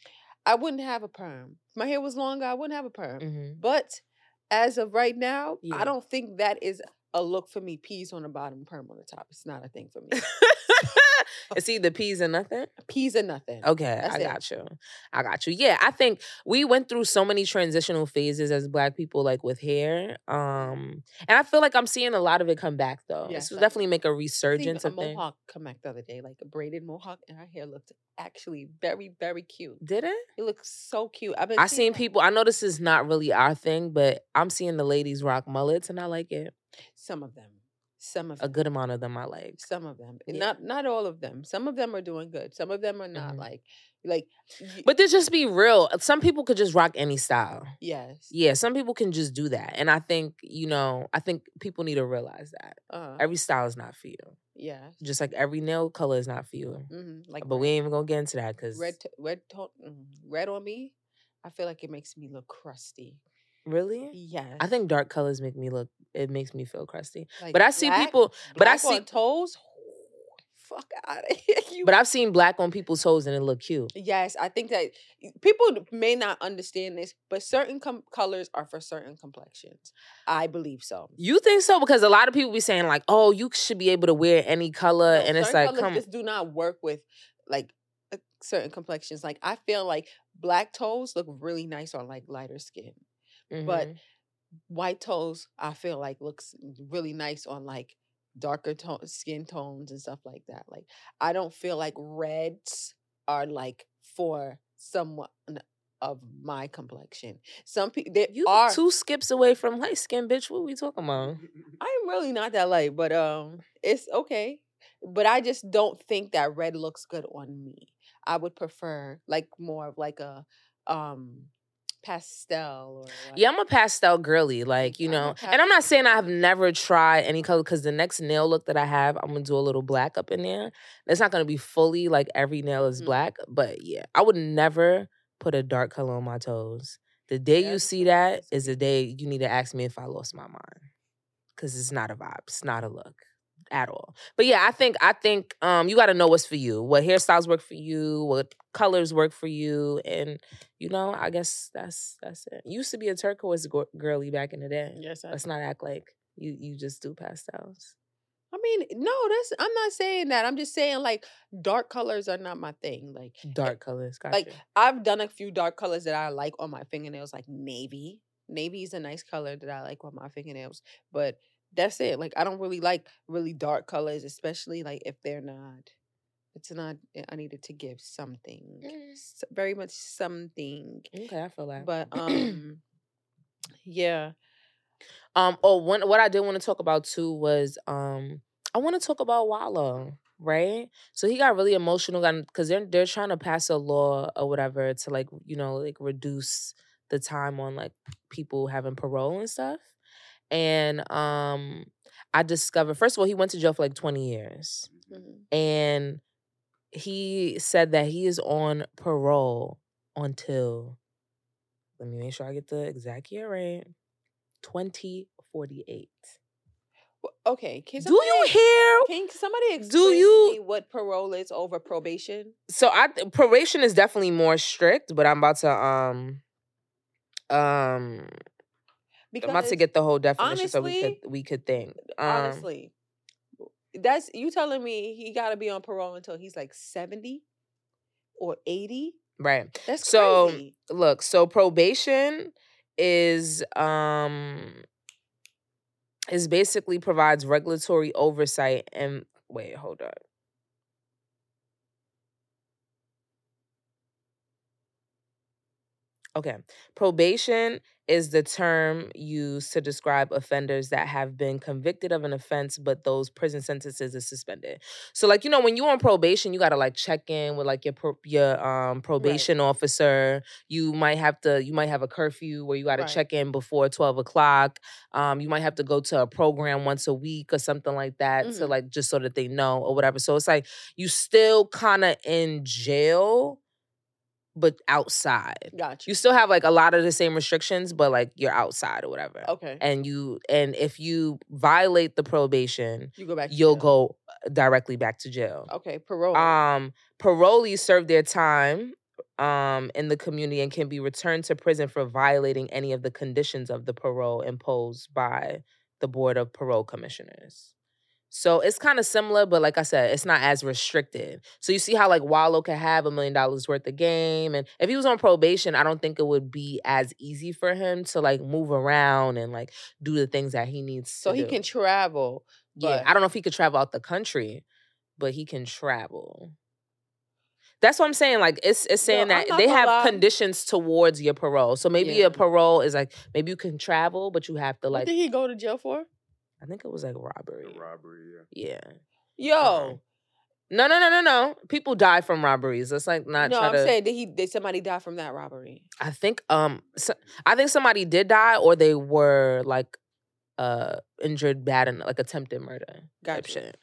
I wouldn't have a perm. If my hair was longer, I wouldn't have a perm. Mhm. But as of right now, Yeah. I don't think that is a look for me. Peas on the bottom, perm on the top. It's not a thing for me. it's either peas or nothing. Peas or nothing. Okay, That's I it. got you. I got you. Yeah, I think we went through so many transitional phases as black people, like with hair. Um, and I feel like I'm seeing a lot of it come back though. Yes, This will definitely make a resurgence a of things. mohawk come back the other day, like a braided mohawk, and her hair looked actually very, very cute. Did it? It looks so cute. I've been I seen people. I know this is not really our thing, but I'm seeing the ladies rock mullets, and I like it. some of them. Some of A them. good amount of them I like. Some of them. Yeah. Not not all of them. Some of them are doing good. Some of them are not Mhm. like like But to just be real, some people could just rock any style. yes. Yeah, some people can just do that. And I think, you know, I think people need to realize that. Uh, Every style is not for you. yes. Just like every nail color is not for you. hmm Like But we ain't even gonna get into that because red t- red tone mm, red on me. I feel like it makes me look crusty. Really, Yes. I think dark colors make me look. It makes me feel crusty. Like But I see black- people. But I see. toes. Fuck out of here. You But I've seen black on people's toes and it look cute. Yes, I think that people may not understand this, but certain com- colors are for certain complexions. I believe so. You think so? Because a lot of people be saying like, "Oh, you should be able to wear any color," No, and it's like, colors come. just do not work with like uh, certain complexions. Like I feel like black toes look really nice on like lighter skin. But Mhm. White toes, I feel like looks really nice on like darker tone skin tones and stuff like that. Like I don't feel like reds are like for someone of my complexion. Some people there you are two skips away from light skin, bitch. What we talking about? I'm really not that light, but um, it's okay. But I just don't think that red looks good on me. I would prefer like more of like a um pastel Yeah, I'm a pastel girly, like you I'm know. And I'm not saying I've never tried any color because the next nail look that I have, I'm gonna do a little black up in there. It's not gonna be fully like every nail is Mhm. black, but yeah, I would never put a dark color on my toes. The day you see I that is the day you need to ask me if I lost my mind, because it's not a vibe, it's not a look at all. But yeah, I think I think um you got to know what's for you, what hairstyles work for you, what colors work for you, and you know, I guess that's that's it. Used to be a turquoise girly back in the day. Yes, I Let's not act like you you just do pastels. I mean, no, that's I'm not saying that. I'm just saying like dark colors are not my thing. Like Dark colors, gotcha. like I've done a few dark colors that I like on my fingernails, like navy. Navy is a nice color that I like on my fingernails, but that's it. Like I don't really like really dark colors, especially like if they're not. It's not. I needed to give something, Mm. very much something. okay, I feel that. But um, yeah. Um. Oh, one. What I did want to talk about too was um. I want to talk about Wallo, right? So he got really emotional, because they're they're trying to pass a law or whatever to like you know like reduce the time on like people having parole and stuff. And um, I discovered first of all he went to jail for like twenty years, mhm. and he said that he is on parole until. Let me make sure I get the exact year right. Twenty forty eight. Wh- Okay. Can somebody, Do you hear? Can somebody explain to you- me what parole is over probation? So I probation is definitely more strict, but I'm about to um um Because I'm about to get the whole definition so we could we could think. Um, honestly, that's you telling me he got to be on parole until he's like seventy or eighty. right. That's So, crazy. Look, so probation is um is basically provides regulatory oversight and wait, hold on. Okay. Probation is the term used to describe offenders that have been convicted of an offense, but those prison sentences is suspended. So, like you know, when you're on probation, you gotta like check in with like your pro- your um probation officer. You might have to you might have a curfew where you gotta Right. check in before twelve o'clock. Um, you might have to go to a program once a week or something like that to Mhm. like just so that they know or whatever. So it's like you still kind of in jail, but outside Got you. still have like a lot of the same restrictions, but like you're outside or whatever. Okay, And you and if you violate the probation, you go back. you'll jail. go directly back to jail. Okay, parole. Um, parolees serve their time um in the community and can be returned to prison for violating any of the conditions of the parole imposed by the board of parole commissioners. So it's kind of similar, but like I said, it's not as restricted. So you see how like Wallo could have a million dollars worth of game, and if he was on probation, I don't think it would be as easy for him to like move around and like do the things that he needs. so he do. can travel. Yeah, I don't know if he could travel out the country, but he can travel. That's what I'm saying. Like it's it's saying that they have lie. conditions towards your parole. So maybe Yeah. your parole is like maybe you can travel, but you have to What like did he go to jail for? I think it was like robbery. The robbery, yeah. Yeah. Yo, No, no, no, no, no. People die from robberies. Let's like not no, I'm to. saying did he did somebody die from that robbery? I think um, so, I think somebody did die, or they were like uh injured bad and like attempted murder type Gotcha. shit.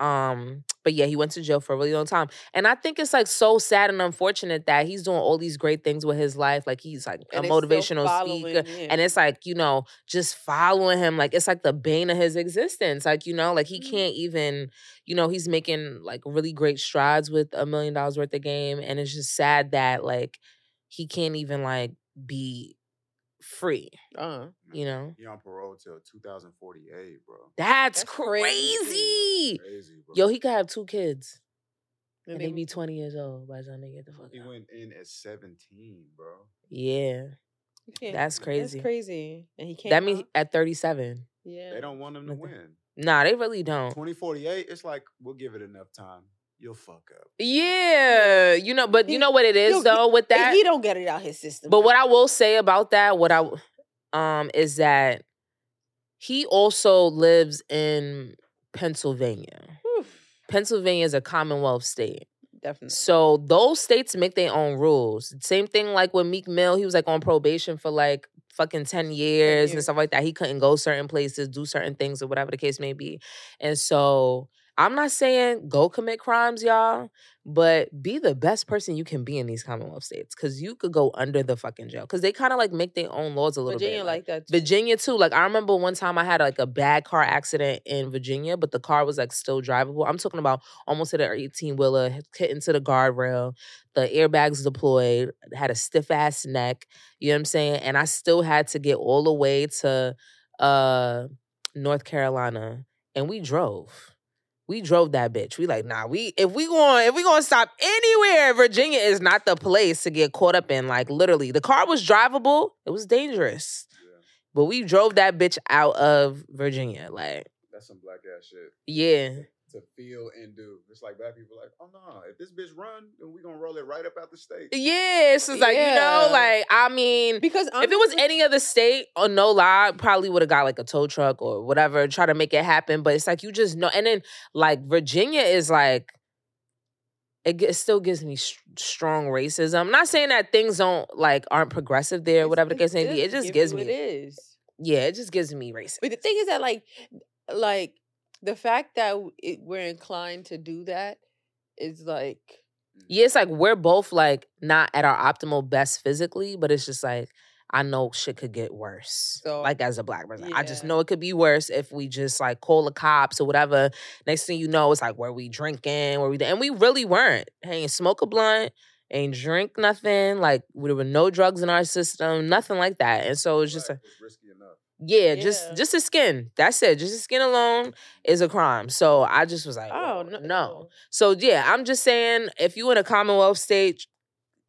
Um, but yeah, he went to jail for a really long time, and I think it's like so sad and unfortunate that he's doing all these great things with his life. Like he's like And a motivational speaker, him. and it's like you know just following him like it's like the bane of his existence like you know like he Mhm. can't even you know he's making like really great strides with a million dollars worth of game and it's just sad that like he can't even like be free uh, you know He on parole till 2048, bro. that's, That's crazy. crazy. Crazy, bro. yo he could have two kids and and they they be 20 years old by the time they get the fuck he out. went in at 17, bro. yeah that's crazy That's crazy. And he can't. that means at 37 yeah. They don't want him to Nothing. win. nah they really don't 2048, it's like we'll give it enough time. You'll fuck up. yeah you know but you know what it is though with that he don't get it out his system. But what I will say about that, what I um is that he also lives in Pennsylvania. Whew, Pennsylvania is a Commonwealth state. definitely. So those states make their own rules. Same thing like with Meek Mill, he was like on probation for like fucking 10 years and years. stuff like that. He couldn't go certain places, do certain things or whatever the case may be. And so I'm not saying go commit crimes, y'all, but be the best person you can be in these Commonwealth states because you could go under the fucking jail because they kind of like make their own laws a little Virginia bit. like that. Too. Virginia too. Like I remember one time I had like a bad car accident in Virginia, but the car was like still drivable. I'm talking about almost hit an 18 wheeler, hit into the guardrail, the airbags deployed, had a stiff ass neck. You know what I'm saying? And I still had to get all the way to uh North Carolina, and we drove. We drove that bitch. We like, nah, we if we going if we gonna stop anywhere, Virginia is not the place to get caught up in. Like literally, the car was drivable. It was dangerous. Yeah. But we drove that bitch out of Virginia. Like, That's some black ass shit yeah. To feel and do. It's like black people like, oh no, if this bitch run, then we gonna roll it right up out the state. Yeah. It's just like, you know, like, I mean, because I'm if it was just- any other state, or no lie, probably would have got like a tow truck or whatever, try to make it happen. But it's like you just know. And then like Virginia is like, it, it still gives me s- strong racism. I'm not saying that things don't like aren't progressive there, it's- whatever the case may be. It just gives me, It is. yeah, it just gives me racism. But the thing is that like like the fact that it, we're inclined to do that is like mm. Yeah, it's like we're both like not at our optimal best physically, but it's just like I know shit could get worse. So, like as a black person, I just know it could be worse if we just like call the cops or whatever. Next thing you know, it's like where we drinking, where we and we really weren't. Hey, ain't smoke a blunt, ain't drink nothing. Like there were no drugs in our system, nothing like that. And so it's just Right, enough. yeah, just just the skin. That's it. Just the skin alone is a crime. So I just was like, oh no, no. So yeah, I'm just saying, if you in a Commonwealth state,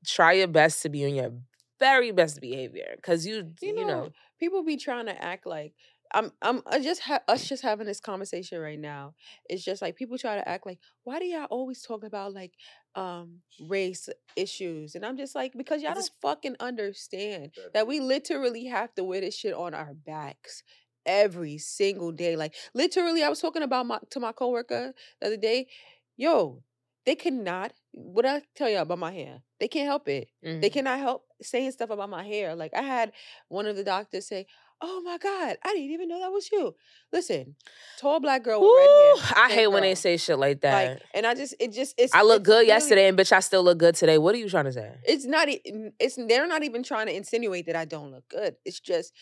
try your best to be on your very best behavior, because you, You you, know, people be trying to act like I'm I'm I just ha- us just having this conversation right now. It's just like people try to act like why do y'all always talk about like um race issues? And I'm just like because y'all don't fucking understand That we literally have to wear this shit on our backs every single day. Like literally, I was talking about my to my coworker the other day. Yo, they cannot. What I tell y'all about my hair? They can't help it. mhm. They cannot help saying stuff about my hair. Like I had one of the doctors say, "Oh my God, I didn't even know that was you." Listen, tall black girl with red hair. I hate when they say shit like that. like, and I just it just it's. I look it's good really- yesterday, and bitch, I still look good today. What are you trying to say? It's not. It's they're not even trying to insinuate that I don't look good. It's just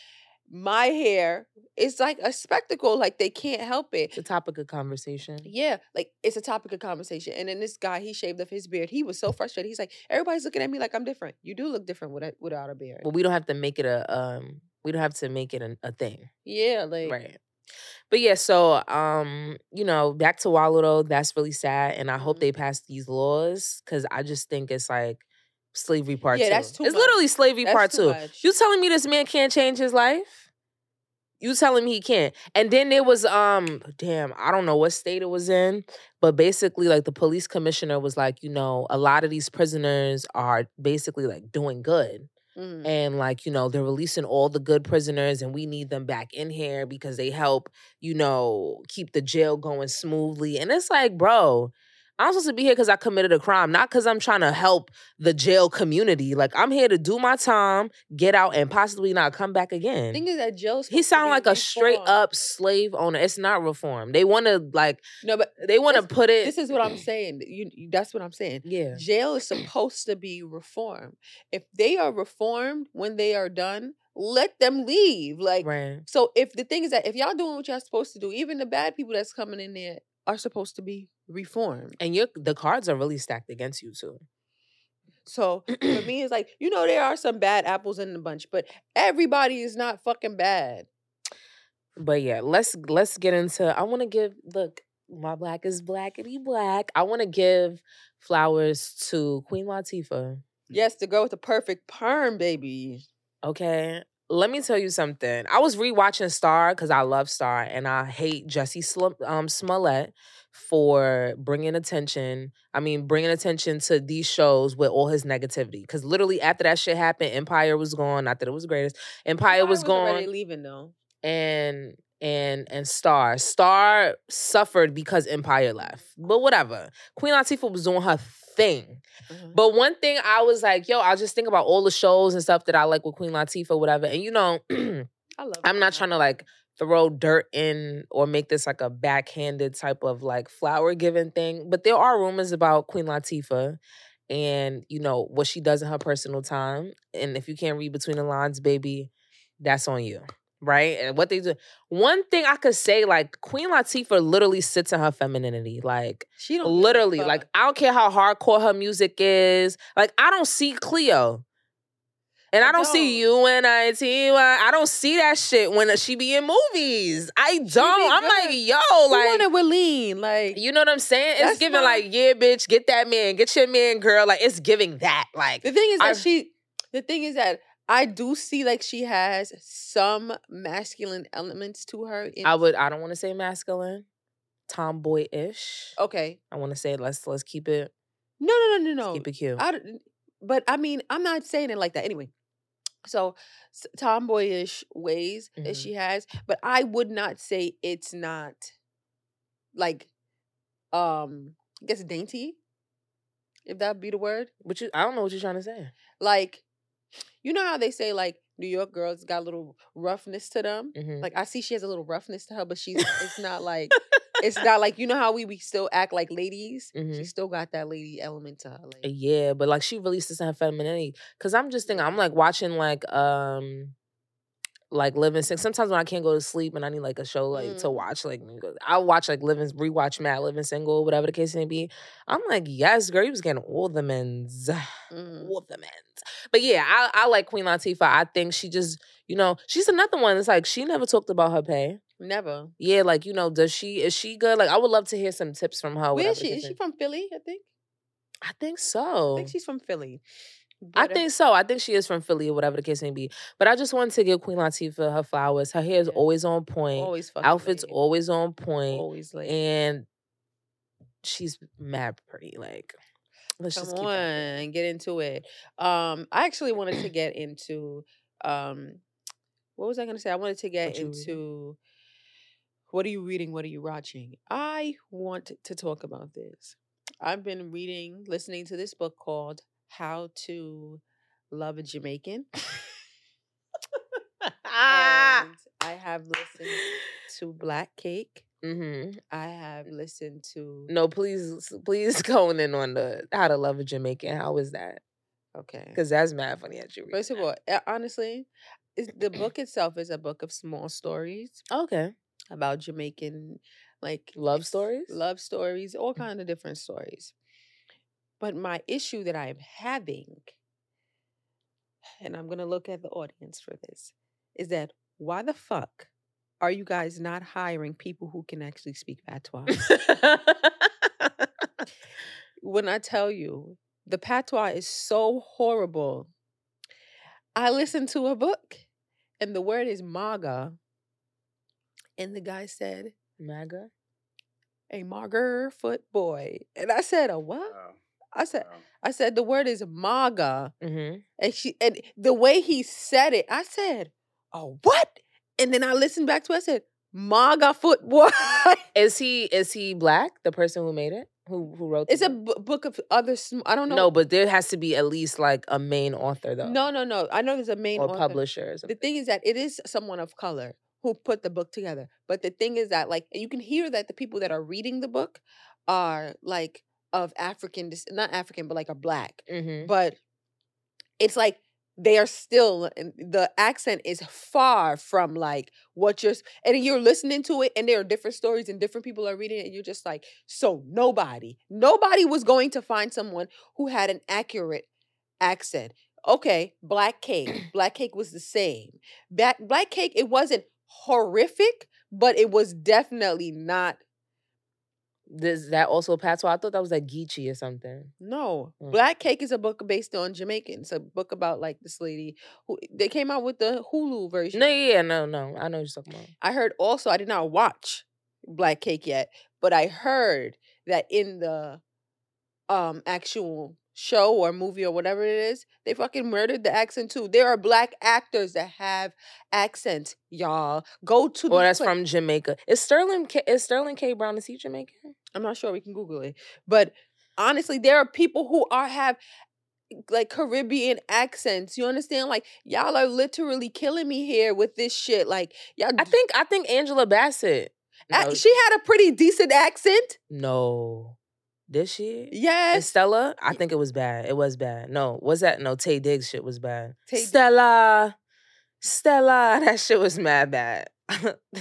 my hair is like a spectacle. Like they can't help it. It's a topic of conversation. Yeah, like it's a topic of conversation. And then this guy, he shaved off his beard. He was so frustrated. He's like, everybody's looking at me like I'm different. You do look different without without a beard. But we don't have to make it a um. We don't have to make it a, a thing, Yeah, like right? But yeah, so um, you know, back to Wallo though, that's really sad, and I hope Mhm. they pass these laws because I just think it's like slavery part Yeah, two. that's too it's much. literally slavery That's part two. much. You telling me this man can't change his life? You telling me he can't? And then there was um, damn, I don't know what state it was in, but basically, like the police commissioner was like, you know, a lot of these prisoners are basically like doing good. Mhm. and like you know they're releasing all the good prisoners and we need them back in here because they help you know keep the jail going smoothly and it's like bro i'm supposed to be here because i committed a crime not because i'm trying to help the jail community like i'm here to do my time get out and possibly not come back again The thing is that Joe's he sound like a straight reformed. up slave owner it's not reform they want to like No, but they want to put it this is what I'm saying. You, that's what I'm saying. yeah Jail is supposed to be reformed. If they are reformed when they are done, let them leave. Like right so if the thing is that if y'all doing what y'all supposed to do, even the bad people that's coming in there are supposed to be reformed. and your the cards are really stacked against you too So for me, it's like, you know, there are some bad apples in the bunch, but everybody is not fucking bad. But yeah, let's let's get into. I want to give look, my black is blackity black. I want to give flowers to Queen Latifah. Yes, to go with the perfect perm, baby. Okay, let me tell you something. I was rewatching Star because I love Star, and I hate Jussie Sl- um, Smollett for bringing attention. I mean, bringing attention to these shows with all his negativity. Because literally after that shit happened, Empire was gone. Not that it was the greatest. Empire I was gone. already leaving though. and and and Star. Star suffered because Empire left. But whatever. Queen Latifah was doing her thing. Uh-huh. But one thing I was like, yo, I just think about all the shows and stuff that I like with Queen Latifah, whatever. And you know, I love. I'm not trying to like throw dirt in or make this like a backhanded type of like flower giving thing. But there are rumors about Queen Latifah and you know what she does in her personal time. And if you can't read between the lines, baby, that's on you. Right? And what they do. One thing I could say, like Queen Latifah literally sits in her femininity. Like She don't literally, like I don't care how hardcore her music is. Like I don't see Cleo. And I I don't see U N I T Y. I don't see that shit when uh, she be in movies. I don't. I'm like, yo, Who like wanted with lean, like you know what I'm saying? It's giving not- like, yeah, bitch, get that man, get your man, girl. Like it's giving that. Like the thing is that I- she. The thing is that I do see like she has some masculine elements to her. In, I would. I don't want to say masculine, tomboy ish. okay, I want to say let's let's keep it no, no, no, no, no. keep it cute. I, but I mean, I'm not saying it like that anyway. So tomboyish ways that Mhm. she has, but I would not say it's not like, um, I guess dainty, if that be the word. But you, I don't know what you're trying to say. Like, you know how they say like New York girls got a little roughness to them. Mhm. Like I see she has a little roughness to her, but she's it's not like it's not like you know how we we still act like ladies. She Mhm. still got that lady element to her. Like, Yeah, but like she in her femininity. Cause I'm just thinking, I'm like watching like um like Living Single. Sometimes when I can't go to sleep and I need like a show like to Mm. watch, like I'll watch like Living rewatch Matt Living Single, whatever the case may be. I'm like, yes, girl, you was getting all the men's. mm. All the men's. But yeah, I, I like Queen Latifah. I think she just, you know, she's another one. It's like she never talked about her pay. never. Yeah, like, you know, does she is she good? Like I would love to hear some tips from her. Where is she? Is she from Philly? I think. I think so. I think she's from Philly. I think so. I think she is from Philly or whatever the case may be. But I just wanted to give Queen Latifah her flowers. Her hair is Yeah. always on point. always fucking Outfits late. always on point. always late. And she's mad pretty. Like, let's Come just keep on, get into it. Um, I actually wanted to get into um, what was I going to say? I wanted to get you reading? into what are you reading? What are you watching? I want to talk about this. I've been reading, listening to this book called How to Love a Jamaican. And I have listened to Black Cake. hmm I have listened to No, please, please going in on the how to love a Jamaican. How is that? okay. Because that's mad funny at you. First of all, uh, honestly, the book itself is a book of small stories okay. about Jamaican, like Love stories? love stories, all kind of different stories. But my issue that I am having, and I'm gonna look at the audience for this, is that why the fuck are you guys not hiring people who can actually speak patois? when I tell you the patois is so horrible, I listened to a book and the word is maga. And the guy said, MAGA? a mager foot boy. And I said, a what? Wow. I said, Wow. I said the word is MAGA, Mm-hmm. and she and the way he said it, I said, "Oh, what?" And then I listened back to it. I said, "MAGA football." Is he is he black? The person who made it, who who wrote? the it's a b- book of other. Sm- I don't know. no, but there has to be at least like a main author though. no, no, no. I know there's a main or author. publisher. Or The thing is that it is someone of color who put the book together. But the thing is that like you can hear that the people that are reading the book are like of African, not African, but like a black. Mhm. But it's like they are still the accent is far from like what you're and you're listening to it and there are different stories and different people are reading it and you're just like so nobody nobody was going to find someone who had an accurate accent okay black cake black cake was the same black black cake it wasn't horrific but it was definitely not Is that also patois? I thought that was like Geechee or something. No, Mm. Black Cake is a book based on Jamaican. It's a book about like this lady who they came out with the Hulu version. No, yeah, yeah, no, no. I know you're talking about. I heard also I did not watch Black Cake yet, but I heard that in the um actual show or movie or whatever it is, they fucking murdered the accent too. There are black actors that have accents, y'all. Go to the that's from Jamaica. Is Sterling K, is Sterling K Brown is he Jamaican? I'm not sure we can Google it, but honestly, there are people who are have like Caribbean accents. You understand? Like y'all are literally killing me here with this shit. Like y'all, I think I think Angela Bassett. No, she had a pretty decent accent. no. Did she? And Yes, Stella, I think it was bad. It was bad. No, was that no Tay Diggs shit was bad. Tay- Stella, Stella, that shit was mad bad.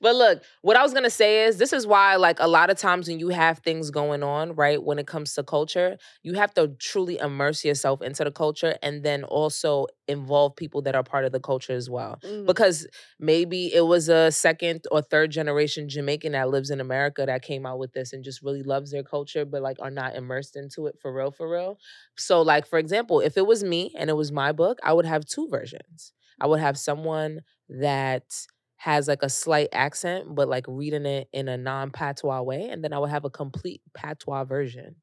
but look, what I was gonna say is this is why, like, a lot of times when you have things going on, right, when it comes to culture, you have to truly immerse yourself into the culture and then also involve people that are part of the culture as well Mm, because maybe it was a second or third generation Jamaican that lives in America that came out with this and just really loves their culture, but like are not immersed into it for real, for real. So, like, for example, if it was me and it was my book, I would have two versions. I would have someone that has like a slight accent, but like reading it in a non patois way. And then I would have a complete patois version.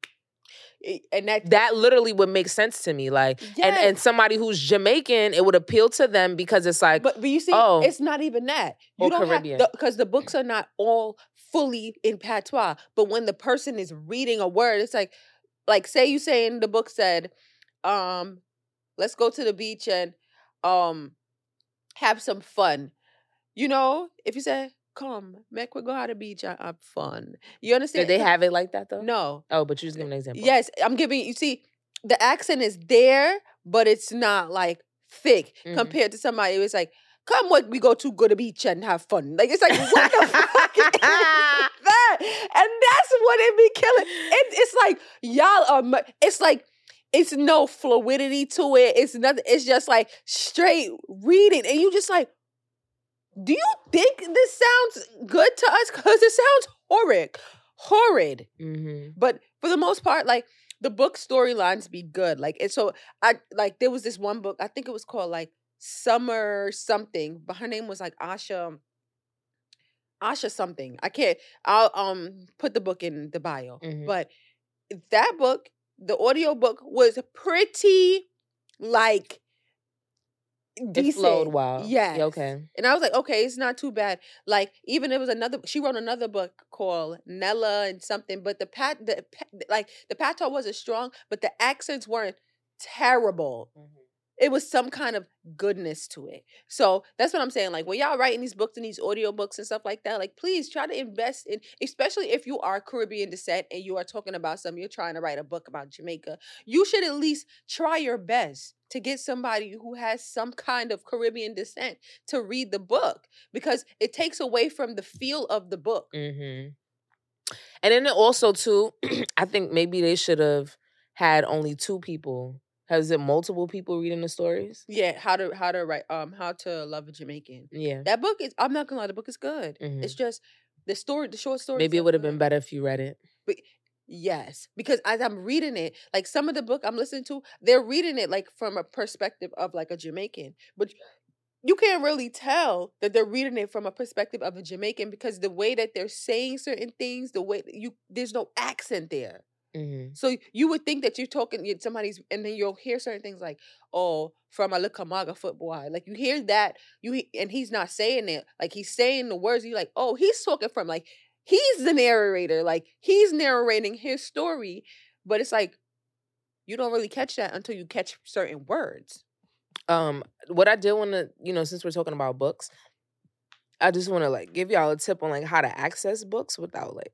and that That literally would make sense to me. Like, and, Yes. and somebody who's Jamaican, it would appeal to them because it's like, But but you see, Oh. it's not even that. You don't Caribbean. have because the books are not all fully in patois. But when the person is reading a word, it's like, like say you say in the book said, um, let's go to the beach and um have some fun. You know, if you say, "Come, make we go to the beach and have fun," you understand? did they have it like that though? no? Oh, but you just give an example. Yes, I'm giving you. See, the accent is there, but it's not like thick Mhm. compared to somebody who's like, "Come, what we go to go to beach and have fun." Like it's like, what the fuck is that? And that's what it be killing. It, it's like y'all are. It's like. It's no fluidity to it. It's nothing. It's just like straight reading, and you just like, do you think this sounds good to us? Because it sounds horrid, horrid hmm but for the most part like the book storylines be good like and so i like there was this one book i think it was called like summer something but her name was like asha asha something i can't i'll um put the book in the bio Mhm. but that book the audio book was pretty like It decent. flowed well. Yes. Yeah, okay. And I was like, okay, it's not too bad. Like even it was another. She wrote another book called Nella and something, but the pat, the like the patois wasn't strong, but the accents weren't terrible. Mm-hmm. It was some kind of goodness to it. So that's what I'm saying. Like when y'all writing these books and these audio books and stuff like that, like please try to invest in, especially if you are Caribbean descent and you are talking about something, you're trying to write a book about Jamaica. You should at least try your best to get somebody who has some kind of Caribbean descent to read the book because it takes away from the feel of the book. hmm And then also too, I think maybe they should have had only two people. Has it multiple people reading the stories? Yeah, how to how to write um how to love a Jamaican. Yeah. That book is I'm not gonna lie, the book is good. Mhm. It's just the story, the short story. Maybe it would have been better if you read it. Yes, because as I'm reading it, like some of the book I'm listening to, they're reading it like from a perspective of like a Jamaican, but you can't really tell that they're reading it from a perspective of a Jamaican because the way that they're saying certain things, the way you there's no accent there. Hmm So you would think that you're talking somebody's, and then you'll hear certain things like, "Oh, from a Kamaga football." Like you hear that, you and he's not saying it. Like he's saying the words. You're like, oh, he's talking from like he's the narrator. Like he's narrating his story, but it's like you don't really catch that until you catch certain words. Um, what I did want to, you know, since we're talking about books, I just want to like give y'all a tip on like how to access books without like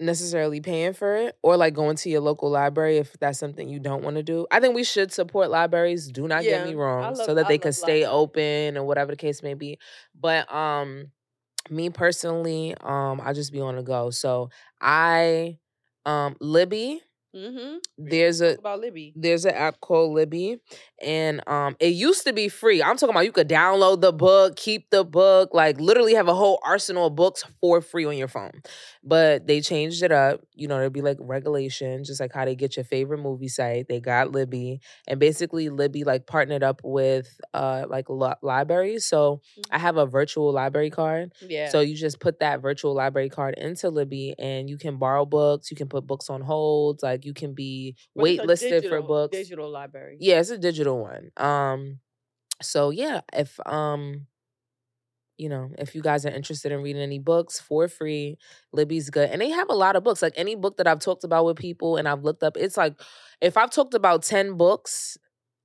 necessarily paying for it or like going to your local library if that's something you don't want to do. I think we should support libraries, do not get me wrong, love- so that I they can stay libraries. open or whatever the case may be. But um me personally, um I just be on the go. So I um Libby, Mm-hmm. there's a about Libby. there's an app called Libby, and um, it used to be free. I'm talking about you could download the book, keep the book, like literally have a whole arsenal of books for free on your phone. But they changed it up. You know, there'd be like regulation, just like how they get your favorite movie site. They got Libby, and basically Libby like partnered up with uh like li- libraries. So I have a virtual library card. Yeah. So you just put that virtual library card into Libby, and you can borrow books. You can put books on hold. Like you can be But it's a waitlisted for books. Digital library. Yeah, it's a digital one. Um, so yeah, if um, you know, if you guys are interested in reading any books for free, Libby's good, and they have a lot of books. Like any book that I've talked about with people, and I've looked up, it's like if I've talked about ten books,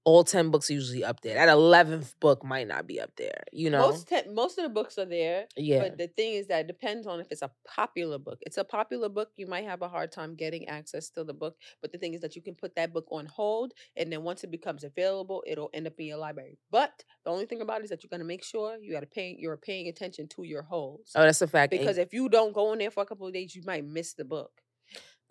all ten books are usually up there. That eleventh book might not be up there. You know, Most te- most of the books are there. yeah, But the thing is that it depends on if it's a popular book. It's a popular book, you might have a hard time getting access to the book. But the thing is that you can put that book on hold, and then once it becomes available, it'll end up in your library. But the only thing about it is that you got to make sure you got to pay. You're paying attention to your holds oh, that's a fact. and- because if you don't go in there for a couple of days, you might miss the book.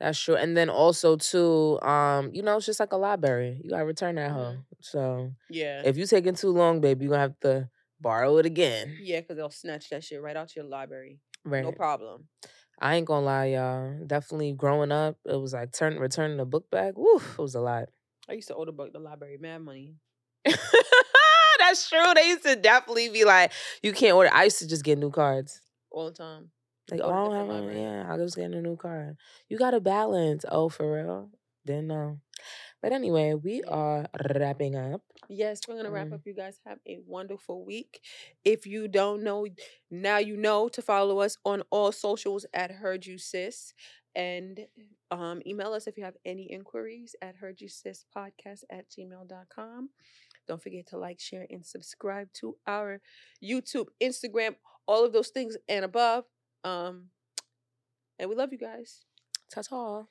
That's true. And then also too, um, you know, it's just like a library. You gotta return that Mhm. hoe. So Yeah, if you taking too long, baby, you're gonna have to borrow it again. yeah, because they'll snatch that shit right out your library. Right. No problem. I ain't gonna lie, y'all. Definitely growing up, it was like turn returning the book back. Woo, it was a lot. I used to order book the library, mad money. That's true. They used to definitely be like, you can't order. I used to just get new cards. all the time. Like, oh, I don't have. Yeah, I'll just get a new car. You got to balance. Oh, for real? Didn't know. But anyway, we are wrapping up. Yes, we're gonna wrap Mm. up. You guys have a wonderful week. If you don't know, now you know to follow us on all socials at Heard You Sis. And um, email us if you have any inquiries at heard you sis podcast at gmail.com. Don't forget to like, share, and subscribe to our YouTube, Instagram, all of those things and above. Um, and we love you guys. Ta ta.